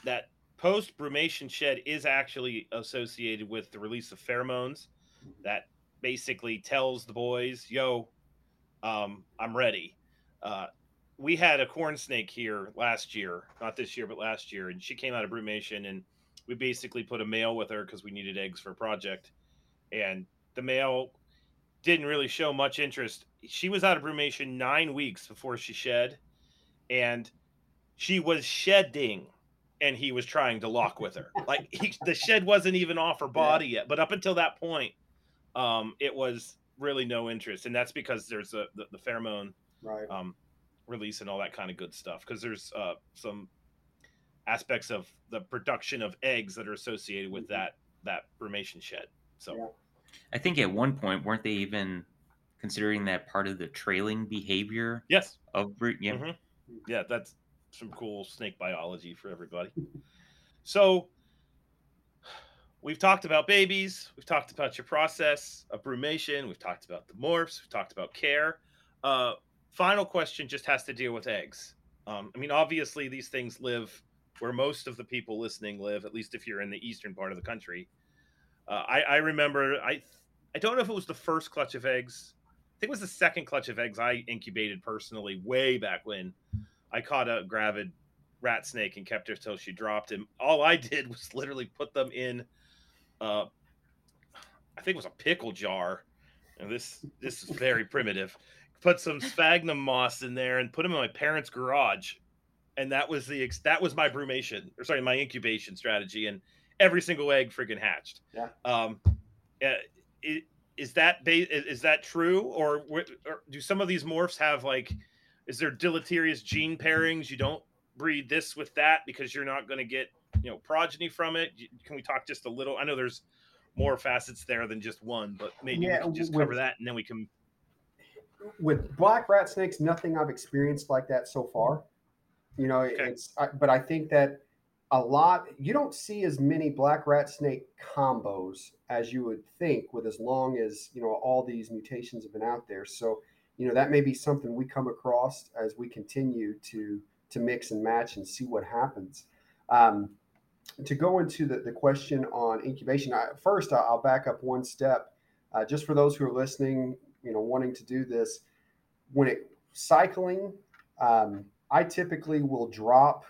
that post brumation shed is actually associated with the release of pheromones that basically tells the boys, yo, um, I'm ready. Uh, we had a corn snake here last year, not this year, but last year, and she came out of brumation, and we basically put a male with her because we needed eggs for a project, and the male didn't really show much interest. She was out of brumation nine weeks before she shed, and she was shedding and he was trying to lock with her. Like he, the shed wasn't even off her body yeah. yet. But up until that point, um, it was really no interest, and that's because there's a the, the pheromone right. um, release and all that kind of good stuff. Because there's uh, some aspects of the production of eggs that are associated with mm-hmm. that that brumation shed. So, yeah. I think at one point weren't they even considering that part of the trailing behavior? Yes. Of yeah. Mm-hmm. Yeah, that's some cool snake biology for everybody. so we've talked about babies, we've talked about your process of brumation, we've talked about the morphs, we've talked about care. Uh, final question just has to deal with eggs. Um, I mean, obviously, these things live where most of the people listening live, at least if you're in the eastern part of the country. Uh, I, I remember, I I don't know if it was the first clutch of eggs. I think it was the second clutch of eggs I incubated personally way back when. I caught a gravid rat snake and kept her till she dropped. And all I did was literally put them in, uh, I think it was a pickle jar. And this this is very primitive. Put some sphagnum moss in there and put them in my parents' garage, and that was the that was my brumation or sorry my incubation strategy. And every single egg freaking hatched. Yeah. Um, it, is that is that true or, or do some of these morphs have like is there deleterious gene pairings? You don't breed this with that because you're not going to get you know progeny from it. Can we talk just a little? I know there's more facets there than just one, but maybe yeah, we can just with, cover that and then we can. With black rat snakes, nothing I've experienced like that so far. You know, okay. it's but I think that a lot you don't see as many black rat snake combos as you would think with as long as you know all these mutations have been out there. So you know that may be something we come across as we continue to to mix and match and see what happens. Um, to go into the, the question on incubation I, first i'll back up one step. Uh, just for those who are listening you know wanting to do this when it cycling um, i typically will drop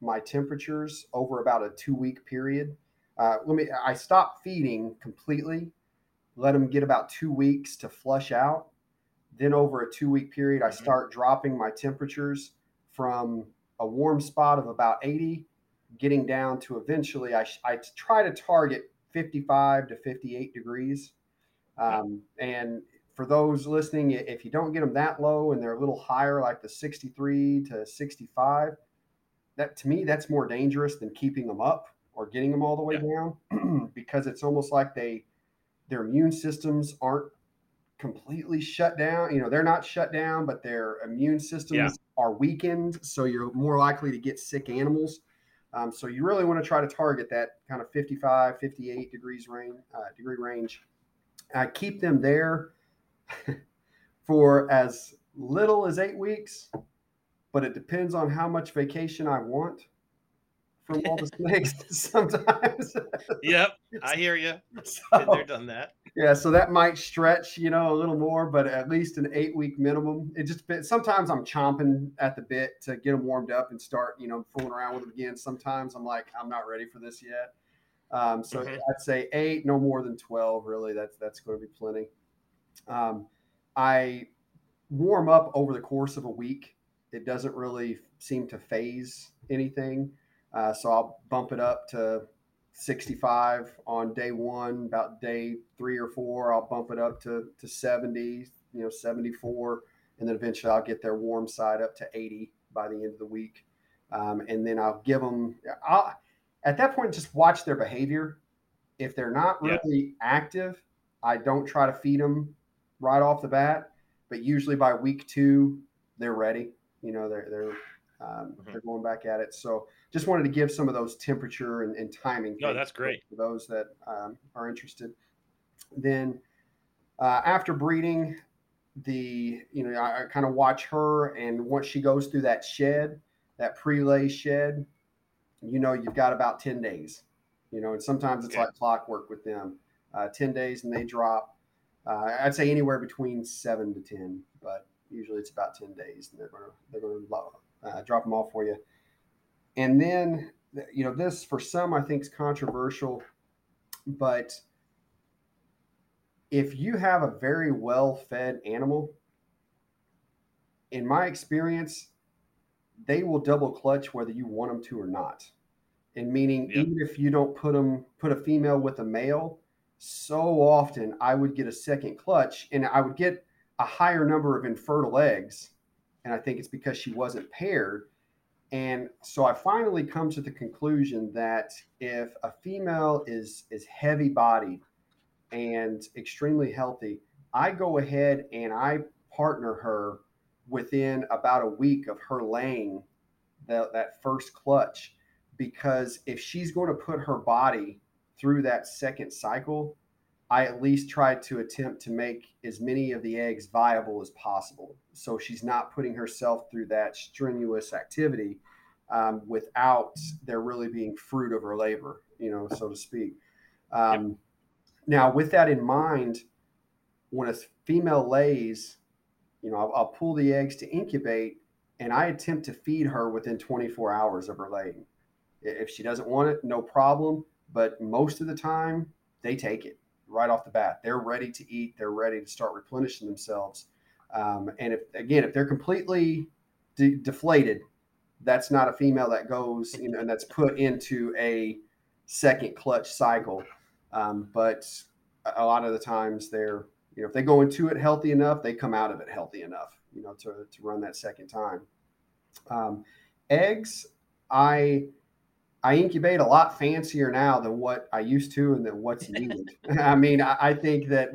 my temperatures over about a two week period. Uh, let me i stop feeding completely let them get about two weeks to flush out then over a two week period, I mm-hmm. start dropping my temperatures from a warm spot of about 80 getting down to eventually, I, I try to target 55 to 58 degrees. Um, and for those listening, if you don't get them that low and they're a little higher, like the 63 to 65, that to me, that's more dangerous than keeping them up or getting them all the way yeah. down because it's almost like they, their immune systems aren't completely shut down. You know, they're not shut down, but their immune systems yeah. are weakened. So you're more likely to get sick animals. Um, so you really want to try to target that kind of 55, 58 degrees range, uh, degree range. Uh, keep them there for as little as eight weeks, but it depends on how much vacation I want from all the snakes sometimes. yep, I hear you. So, Been there, done that. Yeah, so that might stretch, you know, a little more, but at least an eight week minimum. It just sometimes I'm chomping at the bit to get them warmed up and start, you know, fooling around with them again. Sometimes I'm like, I'm not ready for this yet. Um, so mm-hmm. I'd say eight, no more than twelve. Really, that's that's going to be plenty. Um, I warm up over the course of a week. It doesn't really seem to phase anything. Uh, so I'll bump it up to 65 on day one. About day three or four, I'll bump it up to, to 70, you know, 74. And then eventually I'll get their warm side up to 80 by the end of the week. Um, and then I'll give them, I'll, at that point, just watch their behavior. If they're not really yeah. active, I don't try to feed them right off the bat. But usually by week two, they're ready. You know, they're, they're, um, mm-hmm. they're going back at it. So just wanted to give some of those temperature and, and timing. No, that's great for those that um, are interested. Then uh, after breeding, the you know I, I kind of watch her, and once she goes through that shed, that pre-lay shed, you know you've got about ten days. You know, and sometimes it's like clockwork with them. Uh, ten days, and they drop. Uh, I'd say anywhere between seven to ten, but usually it's about ten days, and they're gonna they're gonna uh, drop them off for you. And then, you know, this for some I think is controversial, but if you have a very well fed animal, in my experience, they will double clutch whether you want them to or not. And meaning, yep. even if you don't put them, put a female with a male, so often I would get a second clutch and I would get a higher number of infertile eggs. And I think it's because she wasn't paired. And so I finally come to the conclusion that if a female is is heavy bodied and extremely healthy, I go ahead and I partner her within about a week of her laying the, that first clutch because if she's going to put her body through that second cycle, I at least try to attempt to make as many of the eggs viable as possible. So she's not putting herself through that strenuous activity um, without there really being fruit of her labor, you know, so to speak. Um, yep. Now, with that in mind, when a female lays, you know, I'll, I'll pull the eggs to incubate and I attempt to feed her within 24 hours of her laying. If she doesn't want it, no problem. But most of the time, they take it right off the bat. They're ready to eat. They're ready to start replenishing themselves. Um, and if again, if they're completely de- deflated, that's not a female that goes, you know, and that's put into a second clutch cycle. Um, but a lot of the times they're, you know, if they go into it healthy enough, they come out of it healthy enough, you know, to, to run that second time. Um, eggs, I I incubate a lot fancier now than what I used to and than what's needed. I mean, I, I, think that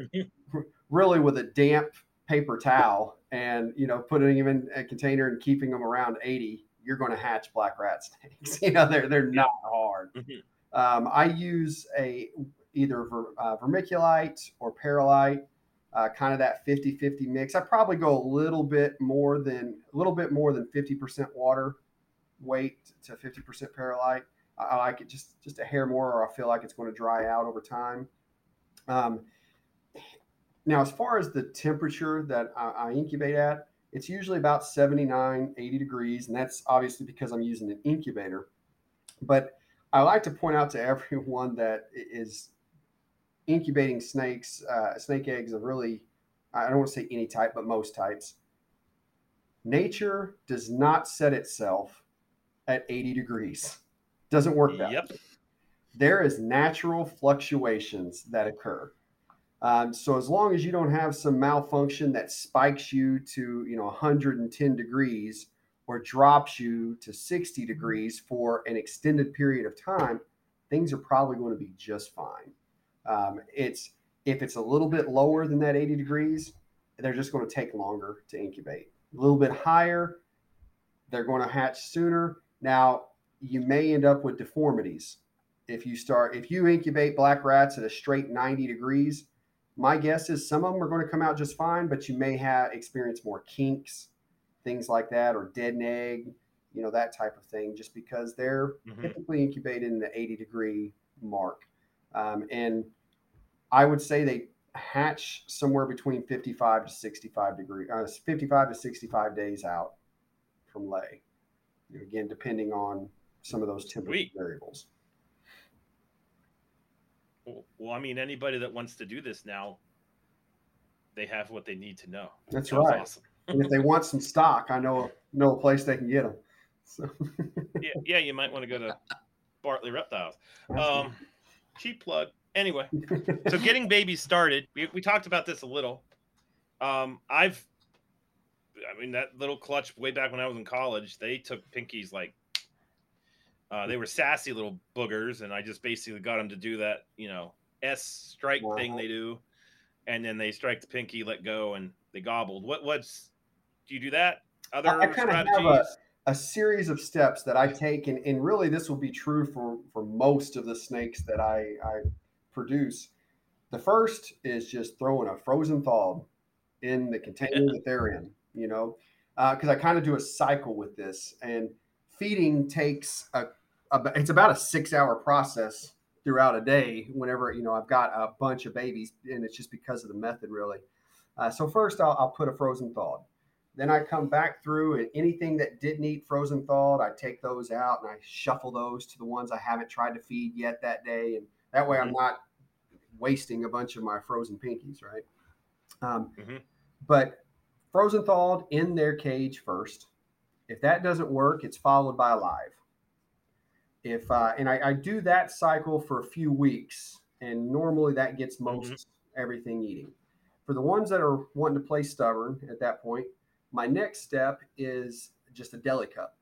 really with a damp paper towel and you know putting them in a container and keeping them around 80, you're going to hatch black rat snakes. you know, they're they're not hard. Mm-hmm. Um, I use a either ver, uh, vermiculite or perlite, uh, kind of that 50-50 mix. I probably go a little bit more than a little bit more than 50% water weight to 50% perlite. I, like it just just a hair more, or I feel like it's going to dry out over time. Um, now, as far as the temperature that I, I incubate at, it's usually about 79, 80 degrees, and that's obviously because I'm using an incubator. But I like to point out to everyone that is incubating snakes, uh, snake eggs of really, I don't want to say any type, but most types. Nature does not set itself at 80 degrees. Doesn't work that Yep. way. There is natural fluctuations that occur. Um, so as long as you don't have some malfunction that spikes you to you know 110 degrees or drops you to 60 degrees for an extended period of time, things are probably going to be just fine. Um, it's if it's a little bit lower than that 80 degrees, they're just going to take longer to incubate. A little bit higher, they're going to hatch sooner. Now, you may end up with deformities if you start if you incubate black rats at a straight 90 degrees. My guess is some of them are going to come out just fine, but you may have experience more kinks, things like that, or dead egg, you know, that type of thing, just because they're Mhm. typically incubated in the 80 degree mark. Um, and I would say they hatch somewhere between 55 to 65 degree, uh, 55 to 65 days out from lay. Again, depending on some of those temperature Sweet. variables. Well, I mean, anybody that wants to do this now, they have what they need to know. That's Sounds right. Awesome. And if they want some stock, I know know a place they can get them. So, Yeah, yeah, you might want to go to Bartley Reptiles. Um, cheap plug. Anyway, so getting babies started, we, we talked about this a little. Um, I've, I mean, that little clutch way back when I was in college, they took pinkies like, uh, they were sassy little boogers, and I just basically got them to do that, you know, S strike thing they do, and then they strike the pinky, let go, and they gobbled. What what's do you do that? Other I kinda have a- a series of steps that I take, and, and really this will be true for, for most of the snakes that I, I produce. The first is just throwing a frozen thawed in the container that they're in, you know, because I kind of do a cycle with this, and feeding takes a, a it's about a six hour process throughout a day. Whenever you know I've got a bunch of babies, and it's just because of the method, really. Uh, so first, I'll, I'll put a frozen thawed. Then I come back through and anything that didn't eat frozen thawed, I take those out and I shuffle those to the ones I haven't tried to feed yet that day. And that way I'm not wasting a bunch of my frozen pinkies, right? Um, Mhm. But frozen thawed in their cage first. If that doesn't work, it's followed by live. If uh, and I, I do that cycle for a few weeks, and normally that gets most everything eating. For the ones that are wanting to play stubborn at that point, my next step is just a deli cup,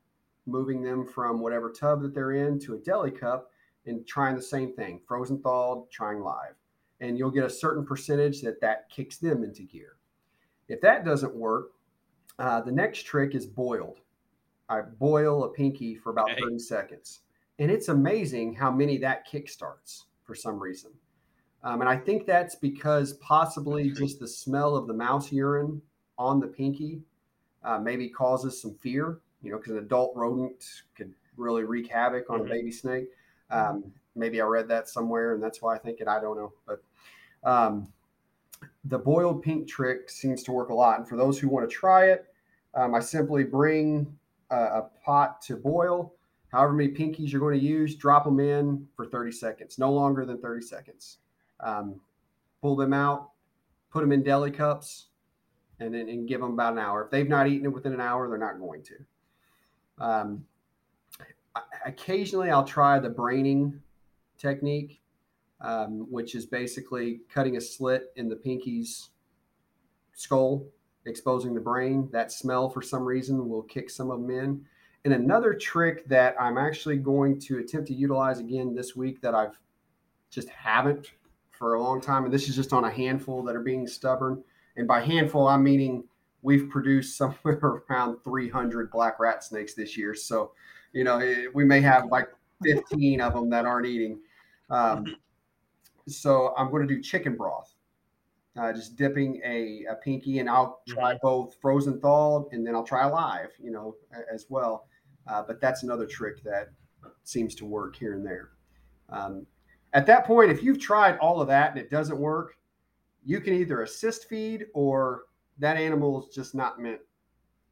moving them from whatever tub that they're in to a deli cup and trying the same thing, frozen thawed, trying live. And you'll get a certain percentage that that kicks them into gear. If that doesn't work, uh, the next trick is boiled. I boil a pinky for about Okay. 30 seconds. And it's amazing how many that kick starts for some reason. Um, and I think that's because possibly just the smell of the mouse urine on the pinky uh, maybe causes some fear, you know, because an adult rodent could really wreak havoc on Mhm. a baby snake. Um, maybe I read that somewhere and that's why I think it. I don't know. But um, the boiled pink trick seems to work a lot. And for those who want to try it, um, I simply bring a, a pot to boil. However many pinkies you're going to use, drop them in for 30 seconds, no longer than 30 seconds. Um, pull them out, put them in deli cups, and then and give them about an hour. If they've not eaten it within an hour, they're not going to. Um, occasionally, I'll try the braining technique, um, which is basically cutting a slit in the pinky's skull, exposing the brain. That smell, for some reason, will kick some of them in. And another trick that I'm actually going to attempt to utilize again this week that I've just haven't for a long time, and this is just on a handful that are being stubborn. And by handful, I'm meaning we've produced somewhere around 300 black rat snakes this year. So, you know, we may have like 15 of them that aren't eating. Um, so I'm going to do chicken broth. Uh, just dipping a, a pinky, and I'll try both frozen thawed, and then I'll try live, you know, as well. Uh, but that's another trick that seems to work here and there. Um, at that point, if you've tried all of that and it doesn't work, you can either assist feed or that animal is just not meant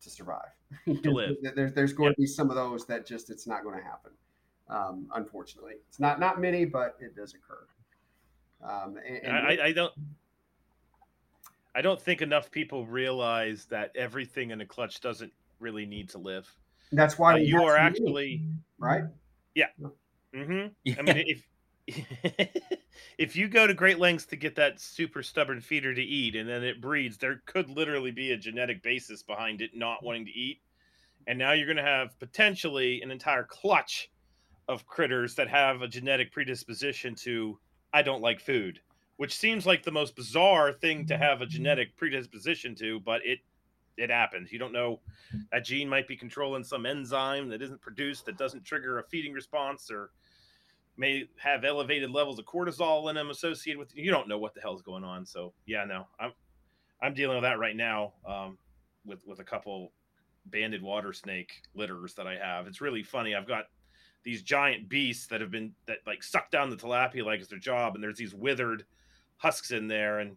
to survive. To live. there's there's going to be some of those that just it's not going to happen. Um, unfortunately, it's not not many, but it does occur. Um, and, and I, I- I don't. I don't think enough people realize that everything in a clutch doesn't really need to live. that's why Uh, you are so many, actually right. Yeah. Mm-hmm. Yeah. I mean, if if you go to great lengths to get that super stubborn feeder to eat and then it breeds, there could literally be a genetic basis behind it not wanting to eat. And now you're going to have potentially an entire clutch of critters that have a genetic predisposition to I don't like food, which seems like the most bizarre thing to have a genetic predisposition to, but it it happens. You don't know that gene might be controlling some enzyme that isn't produced that doesn't trigger a feeding response or may have elevated levels of cortisol in them associated with you don't know what the hell's going on. So yeah no i'm i'm dealing with that right now um, with with a couple banded water snake litters that i have. It's really funny. I've got these giant beasts that have been that like suck down the tilapia like it's their job and there's these withered husks in there and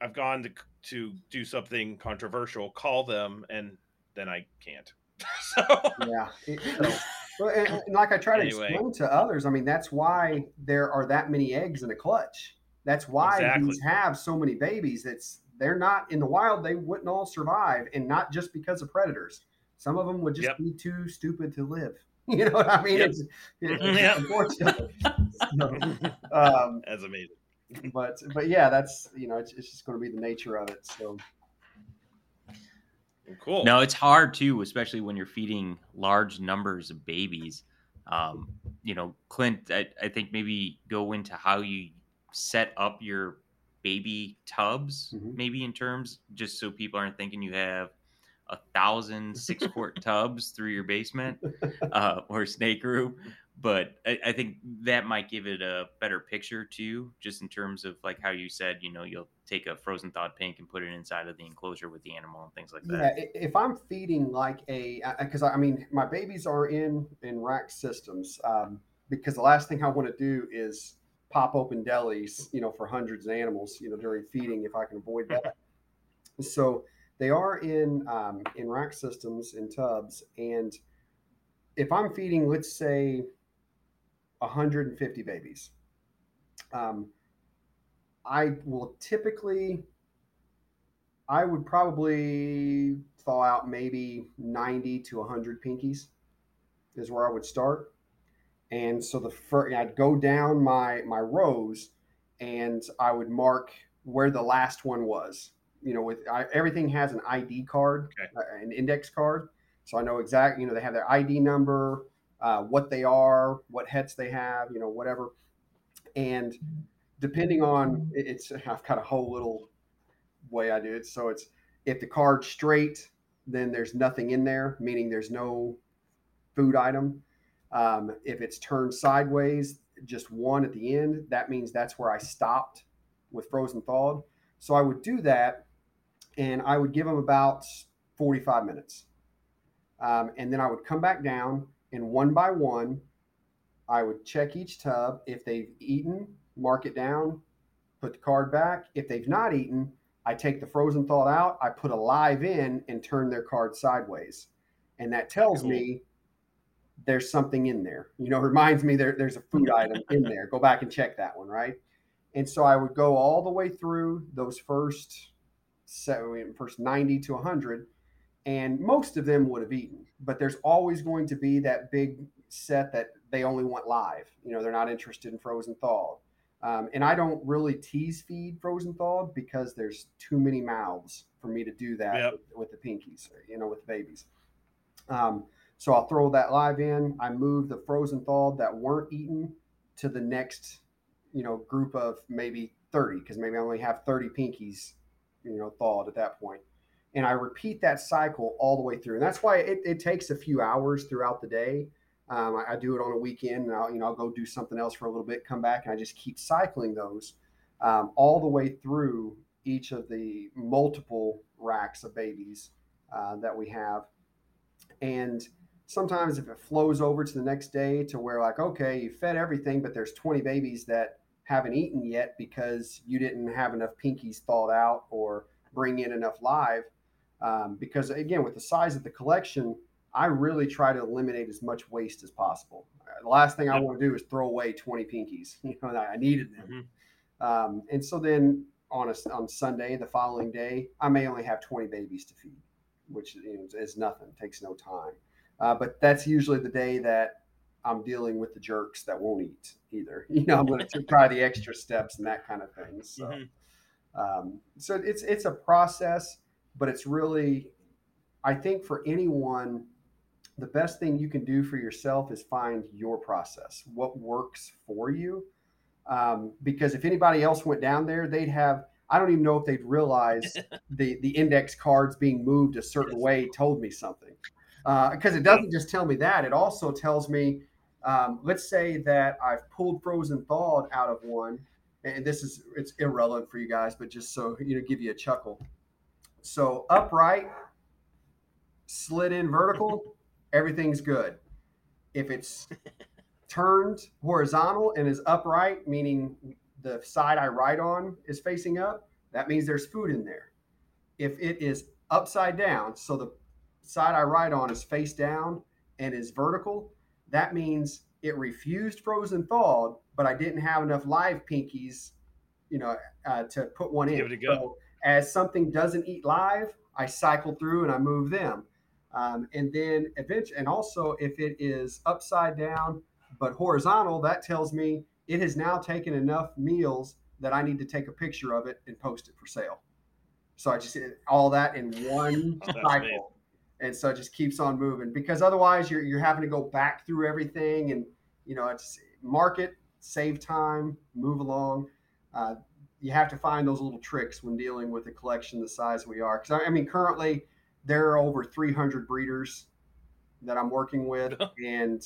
i've gone to to do something controversial call them and then i can't so yeah so, well, and, and like I try to anyway. explain to others, I mean, that's why there are that many eggs in a clutch. That's why exactly. these have so many babies. That's they're not in the wild; they wouldn't all survive, and not just because of predators. Some of them would just yep. be too stupid to live. You know what I mean? Yep. It's, it's yep. unfortunate. so, um, that's amazing. but but yeah, that's you know, it's, it's just going to be the nature of it. So Cool. No, it's hard too, especially when you're feeding large numbers of babies. Um, you know, Clint, I, I think maybe go into how you set up your baby tubs, mm-hmm. maybe in terms, just so people aren't thinking you have a thousand six quart tubs through your basement uh, or snake room but I, I, think that might give it a better picture too, just in terms of like how you said, you know, you'll take a frozen thawed pink and put it inside of the enclosure with the animal and things like that. Yeah, if I'm feeding like a, because I mean, my babies are in in rack systems, um, because the last thing I want to do is pop open delis, you know, for hundreds of animals, you know, during feeding if I can avoid that. so they are in um, in rack systems in tubs, and if I'm feeding, let's say 150 babies. Um, I will typically, I would probably thaw out maybe 90 to 100 pinkies is where I would start. And so the first, I'd go down my my rows, and I would mark where the last one was. You know, with I, everything has an ID card, okay. uh, an index card, so I know exactly. You know, they have their ID number, uh, what they are, what hets they have, you know, whatever. And depending on it's, I've got a whole little way I do it. So it's if the card's straight, then there's nothing in there, meaning there's no food item. Um, if it's turned sideways, just one at the end, that means that's where I stopped with frozen thawed. So I would do that and I would give them about 45 minutes. Um, and then I would come back down and one by one, I would check each tub. If they've eaten, mark it down, put the card back. If they've not eaten, I take the frozen thawed out, I put a live in and turn their card sideways. And that tells cool. me there's something in there. You know, reminds me there, there's a food item in there. Go back and check that one, right? And so I would go all the way through those first seven, first 90 to 100 and most of them would have eaten. But there's always going to be that big set that they only want live. You know they're not interested in frozen thawed. Um, and i don't really tease feed frozen thawed because there's too many mouths for me to do that yep. with, with, the pinkies you know with the babies. Um, so i'll throw that live in. I move the frozen thawed that weren't eaten to the next you know group of maybe 30 because maybe i only have 30 pinkies you know thawed at that point and I repeat that cycle all the way through. And that's why it, it takes a few hours throughout the day. Um, I, I, do it on a weekend, and I'll you know I'll go do something else for a little bit, come back, and I just keep cycling those um, all the way through each of the multiple racks of babies uh, that we have. And sometimes if it flows over to the next day to where like okay you fed everything but there's 20 babies that haven't eaten yet because you didn't have enough pinkies thawed out or bring in enough live um, because again, with the size of the collection, I really try to eliminate as much waste as possible. The last thing I want to do is throw away 20 pinkies. You know, I needed them. Mm-hmm. Um, and so then on a, on Sunday, the following day, I may only have 20 babies to feed, which you know, is nothing, takes no time. Uh, but that's usually the day that I'm dealing with the jerks that won't eat either. You know, I'm going to try the extra steps and that kind of thing. So, mm-hmm. um, so it's it's a process, but it's really, I think for anyone, the best thing you can do for yourself is find your process, what works for you. Um, because if anybody else went down there, they'd have I don't even know if they'd realize the the index cards being moved a certain way told me something. Because uh, it doesn't just tell me that; it also tells me, um, let's say that I've pulled frozen thawed out of one, and this is it's irrelevant for you guys, but just so you know, give you a chuckle. So upright, slid in vertical, everything's good. If it's turned horizontal and is upright, meaning the side I write on is facing up, that means there's food in there. If it is upside down, so the side I write on is face down and is vertical, that means it refused frozen thawed, but I didn't have enough live pinkies, you know, uh, to put one in. Give it a go. So as something doesn't eat live, I cycle through and I move them. Um, and then eventually, and also if it is upside down but horizontal, that tells me it has now taken enough meals that I need to take a picture of it and post it for sale. So I just all that in one cycle. And so it just keeps on moving because otherwise you're, you're having to go back through everything and, you know, it's market, save time, move along. Uh, you have to find those little tricks when dealing with a collection the size we are. Because I mean, currently there are over 300 breeders that I'm working with, and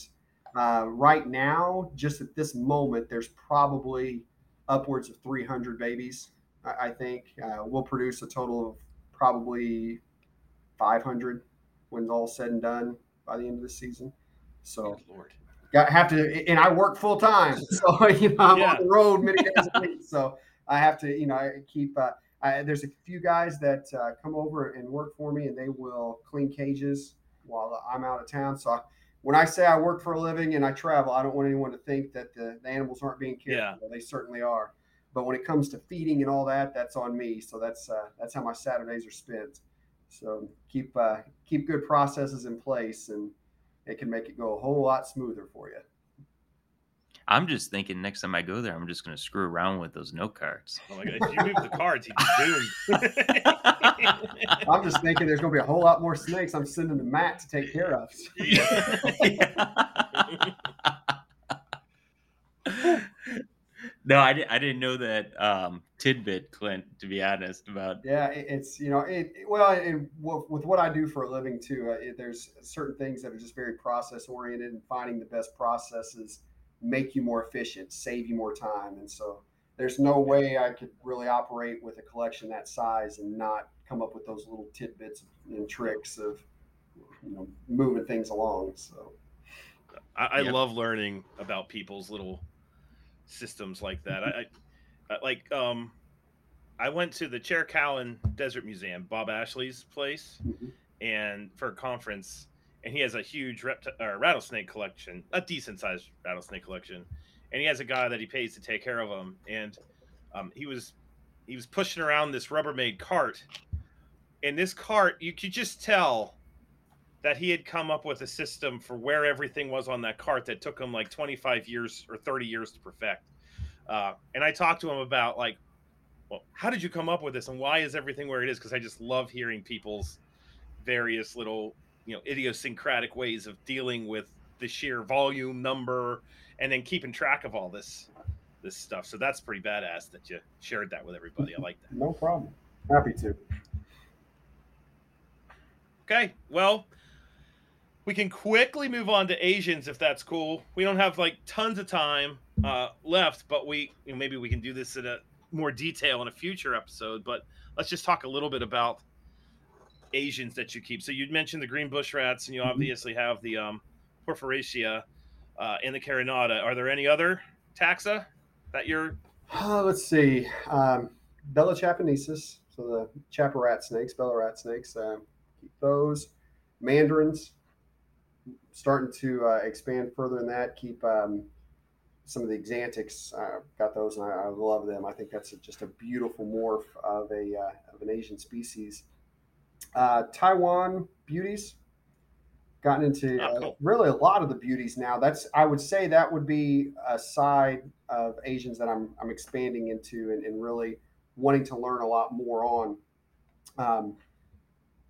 uh, right now, just at this moment, there's probably upwards of 300 babies. I, I think uh, we'll produce a total of probably 500 when it's all said and done by the end of the season. So, Lord. Got have to, and I work full time, so you know I'm yeah. on the road many days a week. So I have to, you know, I keep. Uh, I, there's a few guys that uh, come over and work for me, and they will clean cages while I'm out of town. So I, when I say I work for a living and I travel, I don't want anyone to think that the, the animals aren't being cared yeah. for. They certainly are. But when it comes to feeding and all that, that's on me. So that's uh, that's how my Saturdays are spent. So keep uh, keep good processes in place, and it can make it go a whole lot smoother for you. I'm just thinking next time I go there, I'm just going to screw around with those note cards. Oh my god! If you move the cards, he'd doomed. I'm just thinking there's going to be a whole lot more snakes. I'm sending to Matt to take care of. no, I, di- I didn't know that um, tidbit, Clint. To be honest, about yeah, it's you know it well, and with what I do for a living too, uh, it, there's certain things that are just very process oriented and finding the best processes make you more efficient, save you more time. And so there's no way I could really operate with a collection that size and not come up with those little tidbits and tricks of you know moving things along. So I, I yeah. love learning about people's little systems like that. I, I like um I went to the Chiricahua Desert Museum, Bob Ashley's place, mm-hmm. and for a conference, and he has a huge uh, rattlesnake collection, a decent sized rattlesnake collection, and he has a guy that he pays to take care of them. And um, he was he was pushing around this Rubbermaid cart. and this cart, you could just tell that he had come up with a system for where everything was on that cart that took him like 25 years or 30 years to perfect. Uh, and I talked to him about like, well, how did you come up with this and why is everything where it is? Because I just love hearing people's various little you know idiosyncratic ways of dealing with the sheer volume number and then keeping track of all this this stuff. So that's pretty badass that you shared that with everybody. I like that. No problem. Happy to. Okay well we can quickly move on to asians if that's cool we don't have like tons of time uh, left but we you know, maybe we can do this in a more detail in a future episode but let's just talk a little bit about Asians that you keep. So you mentioned the green bush rats, and you mm-hmm. obviously have the um, Porphyracea uh, and the Carinata. Are there any other taxa that you're? Uh, let's see. Um, Bella chapaensis, so the chapa rat snakes, Bella rat snakes. Uh, keep those. Mandarins, starting to uh, expand further in that. Keep um, some of the Axanthics. Uh, got those, and I, I, love them. I think that's a, just a beautiful morph of a uh, of an Asian species uh, Taiwan beauties. gotten into Oh, uh, really a lot of the beauties now. That's I would say that would be a side of Asians that I'm I'm expanding into and, and really wanting to learn a lot more on. Um,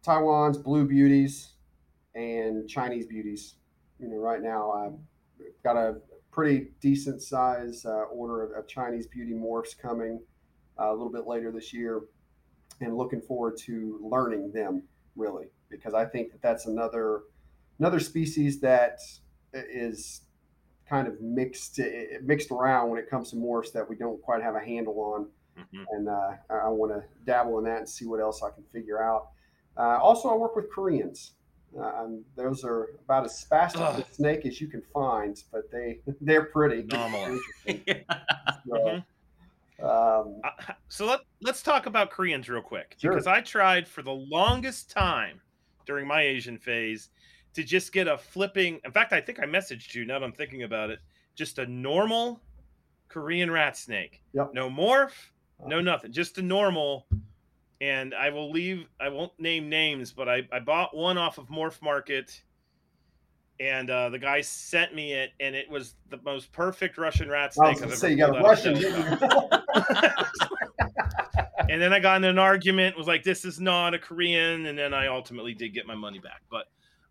Taiwan's blue beauties and Chinese beauties. You know, right now I've got a pretty decent size uh, order of, of Chinese beauty morphs coming uh, a little bit later this year, and looking forward to learning them really because I think that that's another another species that is kind of mixed mixed around when it comes to morphs that we don't quite have a handle on Mhm. and uh, I, I want to dabble in that and see what else I can figure out. Uh, also, I work with Koreans. Uh, um, those are about as spastic Ugh. a snake as you can find, but they they're pretty. normal. Interesting. So, Mhm. um, Uh, so let let's talk about Koreans real quick Sure. because I tried for the longest time during my Asian phase to just get a flipping. In fact, I think I messaged you. Now that I'm thinking about it, just a normal Korean rat snake. Yep. No morph, no nothing, just a normal. And I will leave. I won't name names, but I I bought one off of Morph Market. And uh, the guy sent me it, and it was the most perfect Russian rat I snake I've gonna ever say you got a Russian. shell. didn't you? and then I got in an argument, was like, this is not a Korean, and then I ultimately did get my money back. But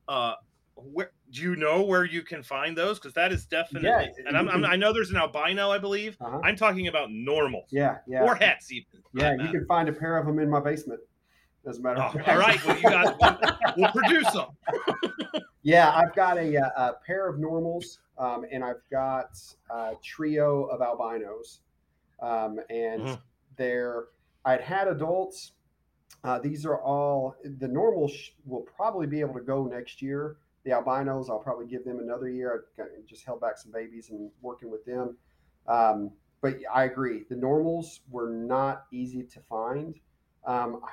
uh where do you know where you can find those? Because that is definitely Yeah, and I'm, I'm, I know there's an albino, I believe. Uh-huh. I'm talking about normal. Yeah, yeah, Or hets even. yeah. You can find a pair of them in my basement. As a matter Oh, fact. all right, well you got we'll produce them. Yeah, I've got a, uh, a pair of normals, um, and I've got a trio of albinos, um, and Mhm. they're. I'd had adults. Uh, these are all the normals sh- will probably be able to go next year. The albinos, I'll probably give them another year. I just held back some babies and working with them. Um, but I agree, the normals were not easy to find. Um, I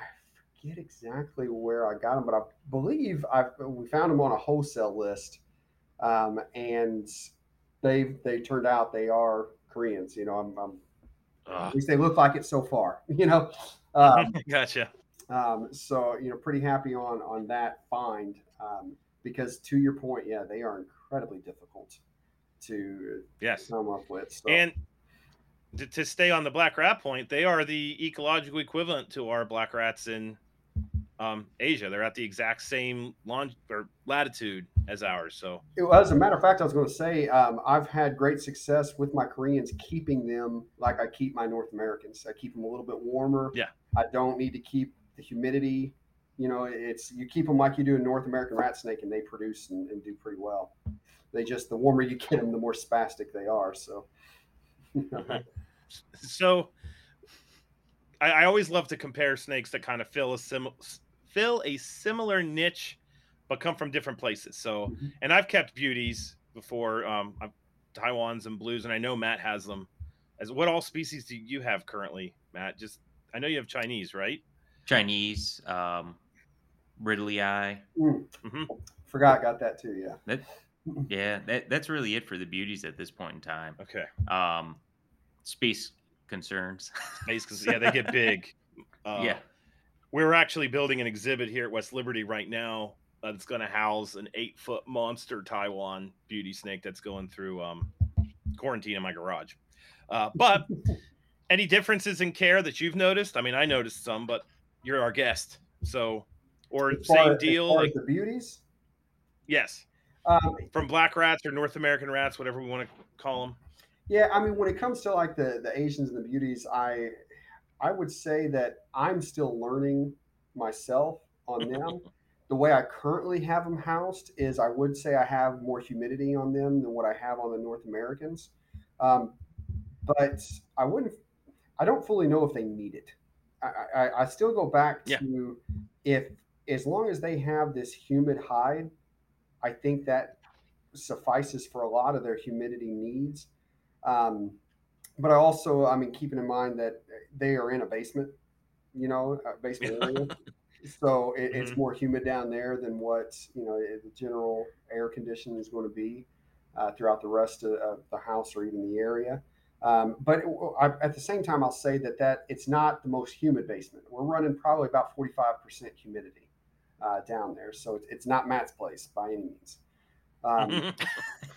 forget exactly where I got them, but I believe I we found them on a wholesale list, um, and they they turned out they are Koreans. You know, I'm, I'm at least they look like it so far. You know, um, gotcha. um, so you know, pretty happy on on that find um, because to your point, yeah, they are incredibly difficult to Yes. come up with. So. And to, to stay on the black rat point, they are the ecological equivalent to our black rats in um, Asia. They're at the exact same long or latitude as ours. So Well, as a matter of fact, I was going to say um, I've had great success with my Koreans keeping them like I keep my North Americans. I keep them a little bit warmer. Yeah. I don't need to keep the humidity. You know, it's you keep them like you do a North American rat snake, and they produce and, and do pretty well. They just the warmer you get them, the more spastic they are. So. so I, I always love to compare snakes that kind of fill a sim fill a similar niche, but come from different places. So, Mhm. and I've kept beauties before, um, I've- Taiwans and blues, and I know Matt has them. As what all species do you have currently, Matt? Just I know you have Chinese, right? Chinese, um, Ridleyi. Mm, Forgot, got that too. Yeah. That, yeah, that, that's really it for the beauties at this point in time. Okay, Um, space concerns. because yeah, they get big. Uh, yeah. we're actually building an exhibit here at West Liberty right now uh, that's going to house an eight foot monster Taiwan beauty snake that's going through um, quarantine in my garage. Uh, but any differences in care that you've noticed? I mean, I noticed some, but you're our guest, so or As same as- deal. Like, the beauties. yes, Um, from black rats or North American rats, whatever we want to call them. Yeah, I mean, when it comes to like the the Asians and the beauties, I I would say that I'm still learning myself on them. the way I currently have them housed is I would say I have more humidity on them than what I have on the North Americans, um, but I wouldn't. I don't fully know if they need it. I, I, I still go back Yeah. to if as long as they have this humid hide, I think that suffices for a lot of their humidity needs. Um, but I also, I mean, keeping in mind that they are in a basement, you know, a basement area. So it, it's Mhm. more humid down there than what, you know, the general air condition is going to be uh, throughout the rest of, of the house or even the area. Um, but I, at the same time, I'll say that that it's not the most humid basement. We're running probably about 45% humidity. Uh, down there. So it's, it's not Matt's place by any means. Um,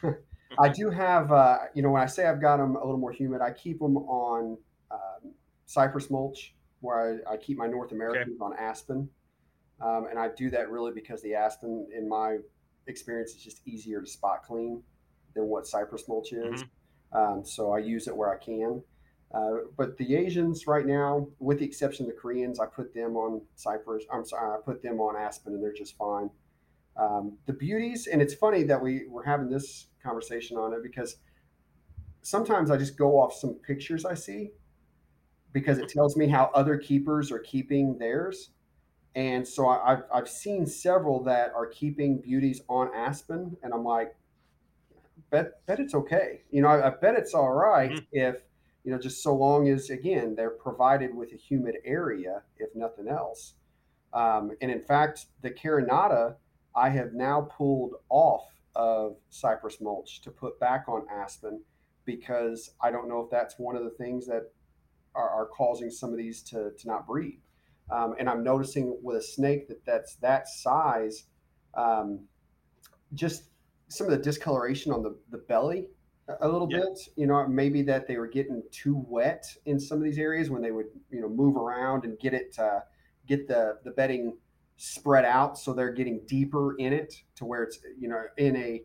I do have, uh, you know, when I say I've got them a little more humid, I keep them on um, cypress mulch where I, I, keep my North Americans okay. on aspen. Um, and I do that really because the aspen, in my experience, is just easier to spot clean than what cypress mulch is. Mm-hmm. Um, so I use it where I can. Uh, but the Asians right now, with the exception of the Koreans, I put them on cypress. I'm sorry, I put them on aspen, and they're just fine. Um, the beauties, and it's funny that we were having this conversation on it because sometimes I just go off some pictures I see because it tells me how other keepers are keeping theirs. And so I, have I've seen several that are keeping beauties on Aspen, and I'm like, bet bet it's okay. You know, I, I bet it's all right mm-hmm. if you know just so long as again they're provided with a humid area, if nothing else. Um, and in fact, the Carinata I have now pulled off of cypress mulch to put back on aspen because I don't know if that's one of the things that are, are causing some of these to, to not breed. Um, and I'm noticing with a snake that that's that size, um, just some of the discoloration on the, the belly a little yeah. bit. You know, maybe that they were getting too wet in some of these areas when they would, you know, move around and get it, uh, get the the bedding spread out so they're getting deeper in it to where it's you know in a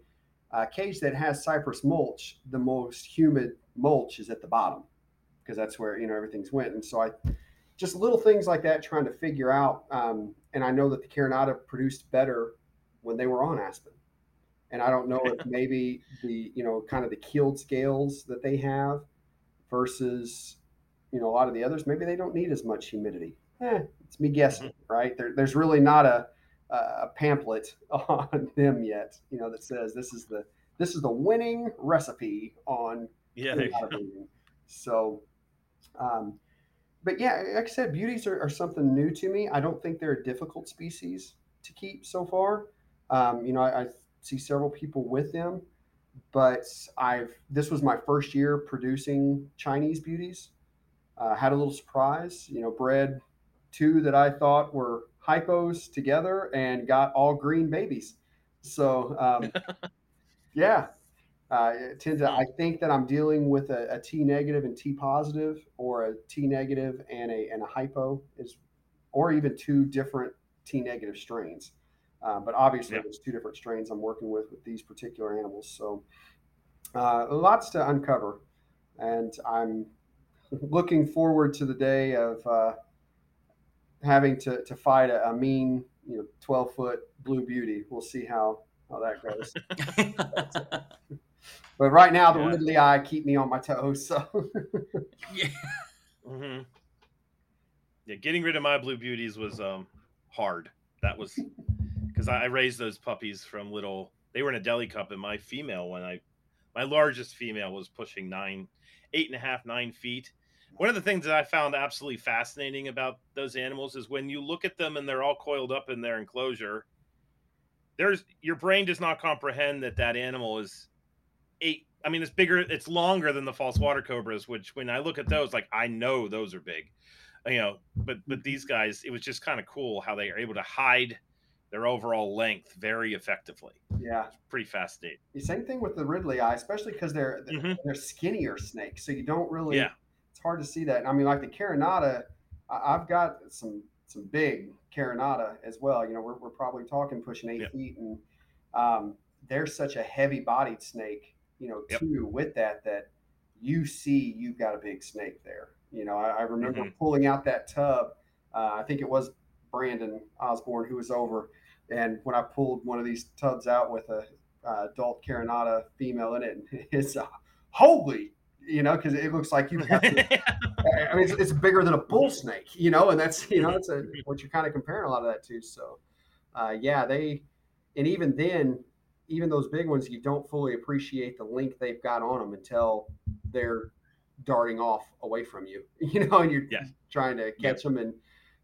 uh, cage that has cypress mulch the most humid mulch is at the bottom because that's where you know everything's went and so i just little things like that trying to figure out um, and i know that the carinata produced better when they were on aspen and i don't know if maybe the you know kind of the keeled scales that they have versus you know a lot of the others maybe they don't need as much humidity eh, it's me guessing, mm-hmm. right? There, there's really not a, a pamphlet on them yet, you know, that says this is the this is the winning recipe on yeah. So, um, but yeah, like I said, beauties are, are, something new to me. I don't think they're a difficult species to keep so far. Um, you know, I, I, see several people with them, but I've this was my first year producing Chinese beauties. Uh, had a little surprise, you know, bred two that I thought were hypos together and got all green babies. So, um, yeah, uh, tend to, I think that I'm dealing with a, a T negative and T positive, or a T negative and a and a hypo is, or even two different T negative strains. Uh, but obviously, yeah. there's two different strains I'm working with with these particular animals. So, uh, lots to uncover, and I'm looking forward to the day of uh, having to, to fight a, a mean, you know, 12 foot blue beauty. We'll see how, how that goes. but right now, the yeah. ridleyi keep me on my toes. So, yeah. Mm-hmm. Yeah. Getting rid of my blue beauties was um, hard. That was because I raised those puppies from little, they were in a deli cup, and my female, when I, my largest female was pushing nine, eight and a half, nine feet one of the things that I found absolutely fascinating about those animals is when you look at them and they're all coiled up in their enclosure, there's your brain does not comprehend that that animal is eight. I mean, it's bigger, it's longer than the false water cobras, which when I look at those, like I know those are big, you know, but, but these guys, it was just kind of cool how they are able to hide their overall length very effectively. Yeah, it's pretty fascinating. The same thing with the ridleyi, especially because they're mm-hmm. they're skinnier snakes, so you don't really yeah It's hard to see that. I mean, like the Carinata, I've got some some big Carinata as well. You know, we're, we're probably talking pushing eight yep. feet, and um, they're such a heavy bodied snake. You know, yep. too with that that you see you've got a big snake there. You know, I, I remember mm-hmm. pulling out that tub. Uh, I think it was Brandon Osborne who was over, and when I pulled one of these tubs out with a uh, adult Carinata female in it, it's uh, holy you know, because it looks like you have to, I mean, it's, it's, bigger than a bull snake, you know, and that's, you know, that's a, what you're kind of comparing a lot of that to. So, uh, yeah, they, and even then, even those big ones, you don't fully appreciate the length they've got on them until they're darting off away from you, you know, and you're yes. trying to catch yep. them. And,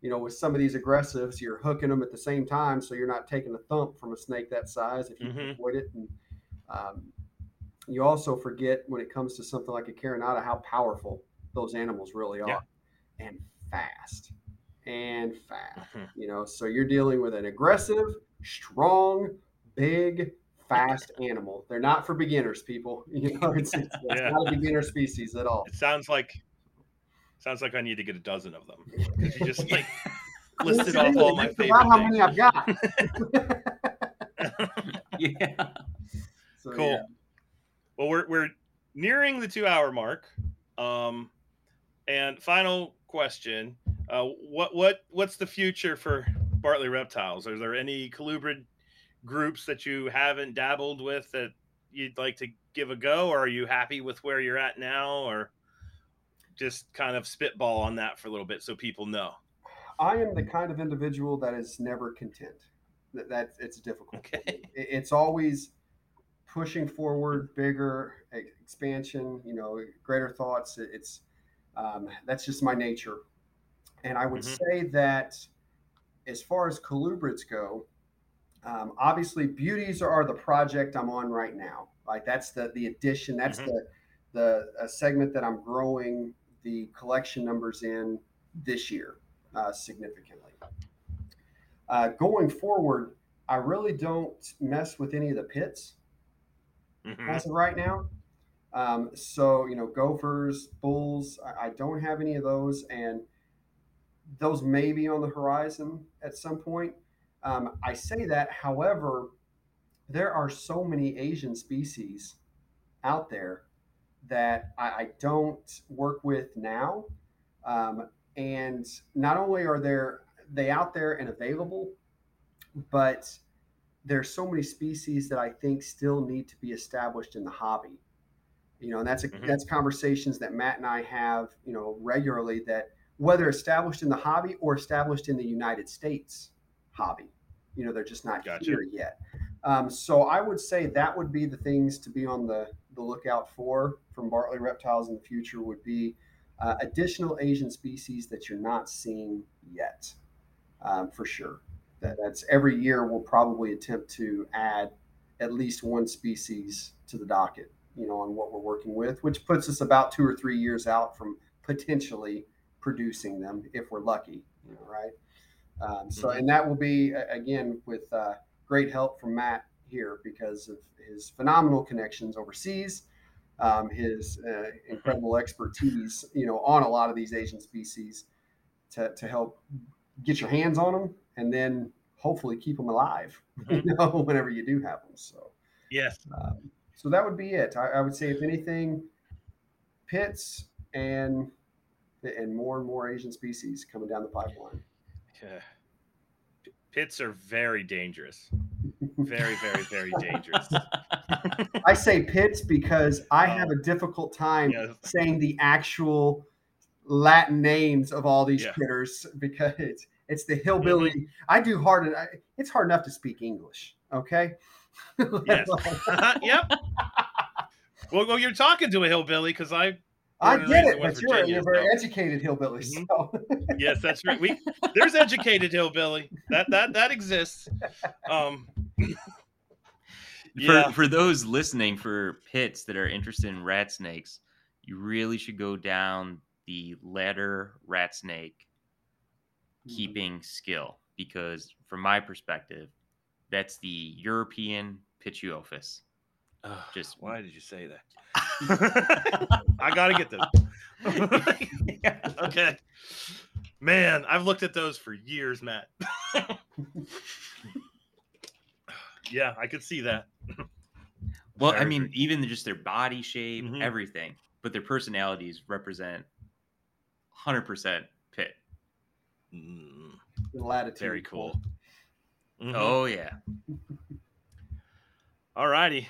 you know, with some of these aggressives, you're hooking them at the same time. So you're not taking a thump from a snake that size if you mm-hmm. avoid it. And, um, you also forget when it comes to something like a Carinata how powerful those animals really are yeah. and fast. and fat. Mhm. You know, so you're dealing with an aggressive, strong, big, fast animal. They're not for beginners, people. You know, it's, it's, it's Yeah. not a beginner species at all. It sounds like sounds like I need to get a dozen of them. Because You just like listed off all my favorite about how many I've got. yeah. So, Cool. yeah. Well, we're we're nearing the two hour mark. Um, and final question: uh, What what what's the future for Bartley Reptiles? Are there any colubrid groups that you haven't dabbled with that you'd like to give a go, or are you happy with where you're at now, or just kind of spitball on that for a little bit so people know? I am the kind of individual that is never content. That, that it's difficult. Okay. It- It's always pushing forward, bigger expansion. You know, greater thoughts. It- It's um, that's just my nature. And I would Mhm. say that as far as colubrids go, um, obviously beauties are the project I'm on right now. Like that's the the addition. That's Mhm. the the a segment that I'm growing the collection numbers in this year uh, significantly. Uh, going forward, I really don't mess with any of the pits Mhm. as of right now. Um, so you know, gophers, bulls, I, I don't have any of those, and those may be on the horizon at some point. Um, I say that, however, there are so many Asian species out there that I, I don't work with now, um, and not only are there they out there and available, but there's so many species that I think still need to be established in the hobby. You know, and that's a, Mhm. that's conversations that Matt and I have, you know, regularly. That whether established in the hobby or established in the United States hobby, you know, they're just not Gotcha. here yet. Um, so I would say that would be the things to be on the the lookout for from Bartley Reptiles in the future. Would be uh, additional Asian species that you're not seeing yet, um, for sure that that's every year we'll probably attempt to add at least one species to the docket you know on what we're working with which puts us about two or three years out from potentially producing them if we're lucky you know right um, so Mhm. and that will be again with uh, great help from matt here because of his phenomenal connections overseas um, his uh, incredible expertise you know on a lot of these asian species to, to help get your hands on them and then hopefully keep them alive Mhm. you know whenever you do have them so Yes. um, so that would be it I, I would say if anything pits and and more and more asian species coming down the pipeline Yeah. Pits are very dangerous. Very, very, very dangerous. i say pits because i have a difficult time Yes. saying the actual latin names of all these Yeah. critters because it's it's the hillbilly i do hard I, it's hard enough to speak english okay Yes. yep. Well, well, you're talking to a hillbilly because I. I get it, but you're, you're a very so- educated hillbilly. Mhm. So Yes, that's right. We there's educated hillbilly that that that exists. Um. For, Yeah. for those listening for pits that are interested in rat snakes, you really should go down the ladder rat snake mm-hmm. keeping skill because, from my perspective, that's the European Pituophis. Ugh, Just- why did you say that? I gotta get them. okay. Man, I've looked at those for years, Matt. Yeah, I could see that. Well, I Very mean, even just their body shape, Mhm. everything, but their personalities represent 100% pit. Mm, latitude. very cool. Mhm. Oh, yeah. All righty.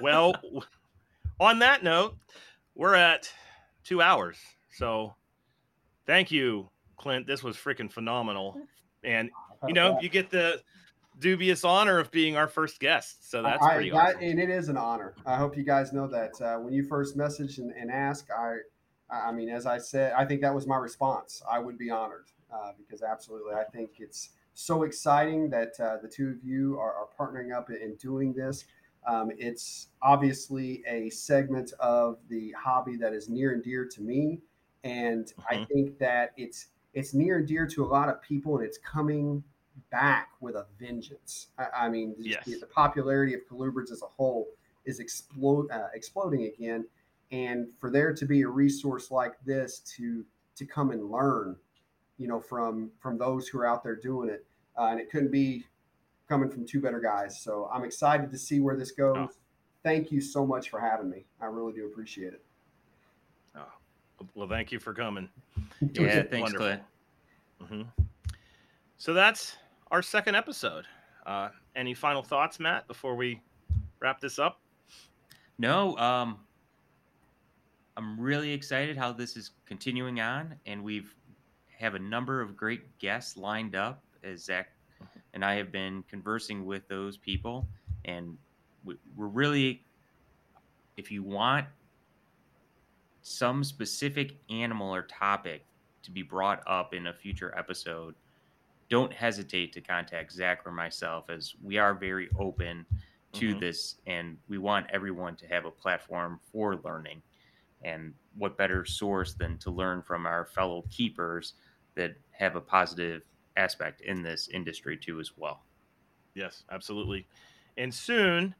Well, on that note, we're at two hours. So thank you, Clint. This was freaking phenomenal. And, you know, you get the dubious honor of being our first guest. So that's I, pretty that- awesome. and it is an honor. I hope you guys know that uh, when you first message and, and ask, I, I mean, as I said, I think that was my response. I would be honored uh, because absolutely, I think it's so exciting that uh, the two of you are, are partnering up and doing this. Um, it's obviously a segment of the hobby that is near and dear to me, and I Mhm. think that it's it's near and dear to a lot of people, and it's coming back with a vengeance. I, I mean, yes. the, the, popularity of colubrids as a whole is explode uh, exploding again, and for there to be a resource like this to to come and learn, you know, from from those who are out there doing it, uh, and it couldn't be coming from two better guys. So I'm excited to see where this goes. Oh. Thank you so much for having me. I really do appreciate it. Oh, well, thank you for coming. yeah, thanks, Clint. Mm-hmm. So that's our second episode. Uh, any final thoughts, Matt, before we wrap this up? No. Um, I'm really excited how this is continuing on, and we've have a number of great guests lined up as Zac and I have been conversing with those people, and we're really, if you want some specific animal or topic to be brought up in a future episode, don't hesitate to contact Zac or myself, as we are very open to mm-hmm. this, and we want everyone to have a platform for learning. And what better source than to learn from our fellow keepers that have a positive aspect in this industry too as well. Yes, absolutely. And soon,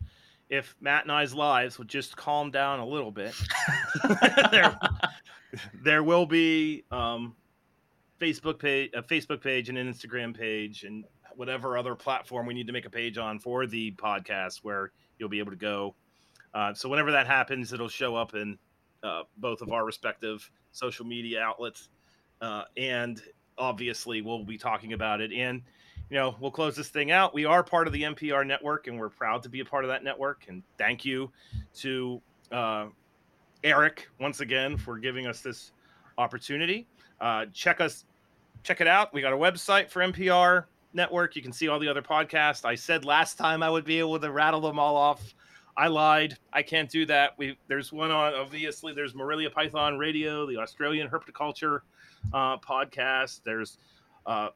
if Matt and I's lives would just calm down a little bit, there, there will be um, Facebook page, a Facebook page, and an Instagram page, and whatever other platform we need to make a page on for the podcast, where you'll be able to go. Uh, so whenever that happens, it'll show up in uh, both of our respective social media outlets, uh, and obviously we'll be talking about it. And you know, we'll close this thing out. We are part of the MPR network, and we're proud to be a part of that network. And thank you to uh, Eric once again for giving us this opportunity. Uh, check us, check it out. We got a website for MPR network. You can see all the other podcasts. I said last time I would be able to rattle them all off. I lied. I can't do that. We there's one on obviously there's Morelia Python Radio, the Australian Herpetoculture uh, podcast. There's uh,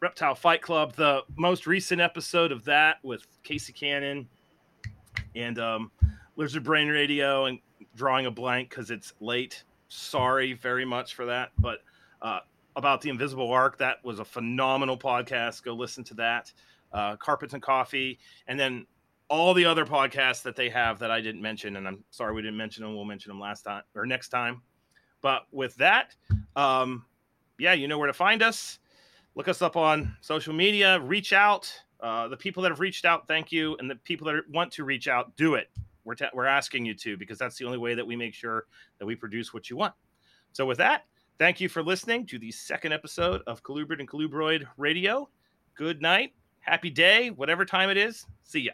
Reptile Fight Club, the most recent episode of that with Casey Cannon and um, Lizard Brain Radio, and drawing a blank because it's late. Sorry very much for that, but uh, about the Invisible Ark, that was a phenomenal podcast. Go listen to that. Uh, Carpets and Coffee, and then all the other podcasts that they have that I didn't mention, and I'm sorry we didn't mention them. We'll mention them last time or next time. But with that, um, yeah, you know where to find us. Look us up on social media. Reach out. Uh, the people that have reached out, thank you, and the people that want to reach out, do it. We're t- we're asking you to because that's the only way that we make sure that we produce what you want. So with that, thank you for listening to the second episode of Colubrid and Colubroid Radio. Good night, happy day, whatever time it is. See ya.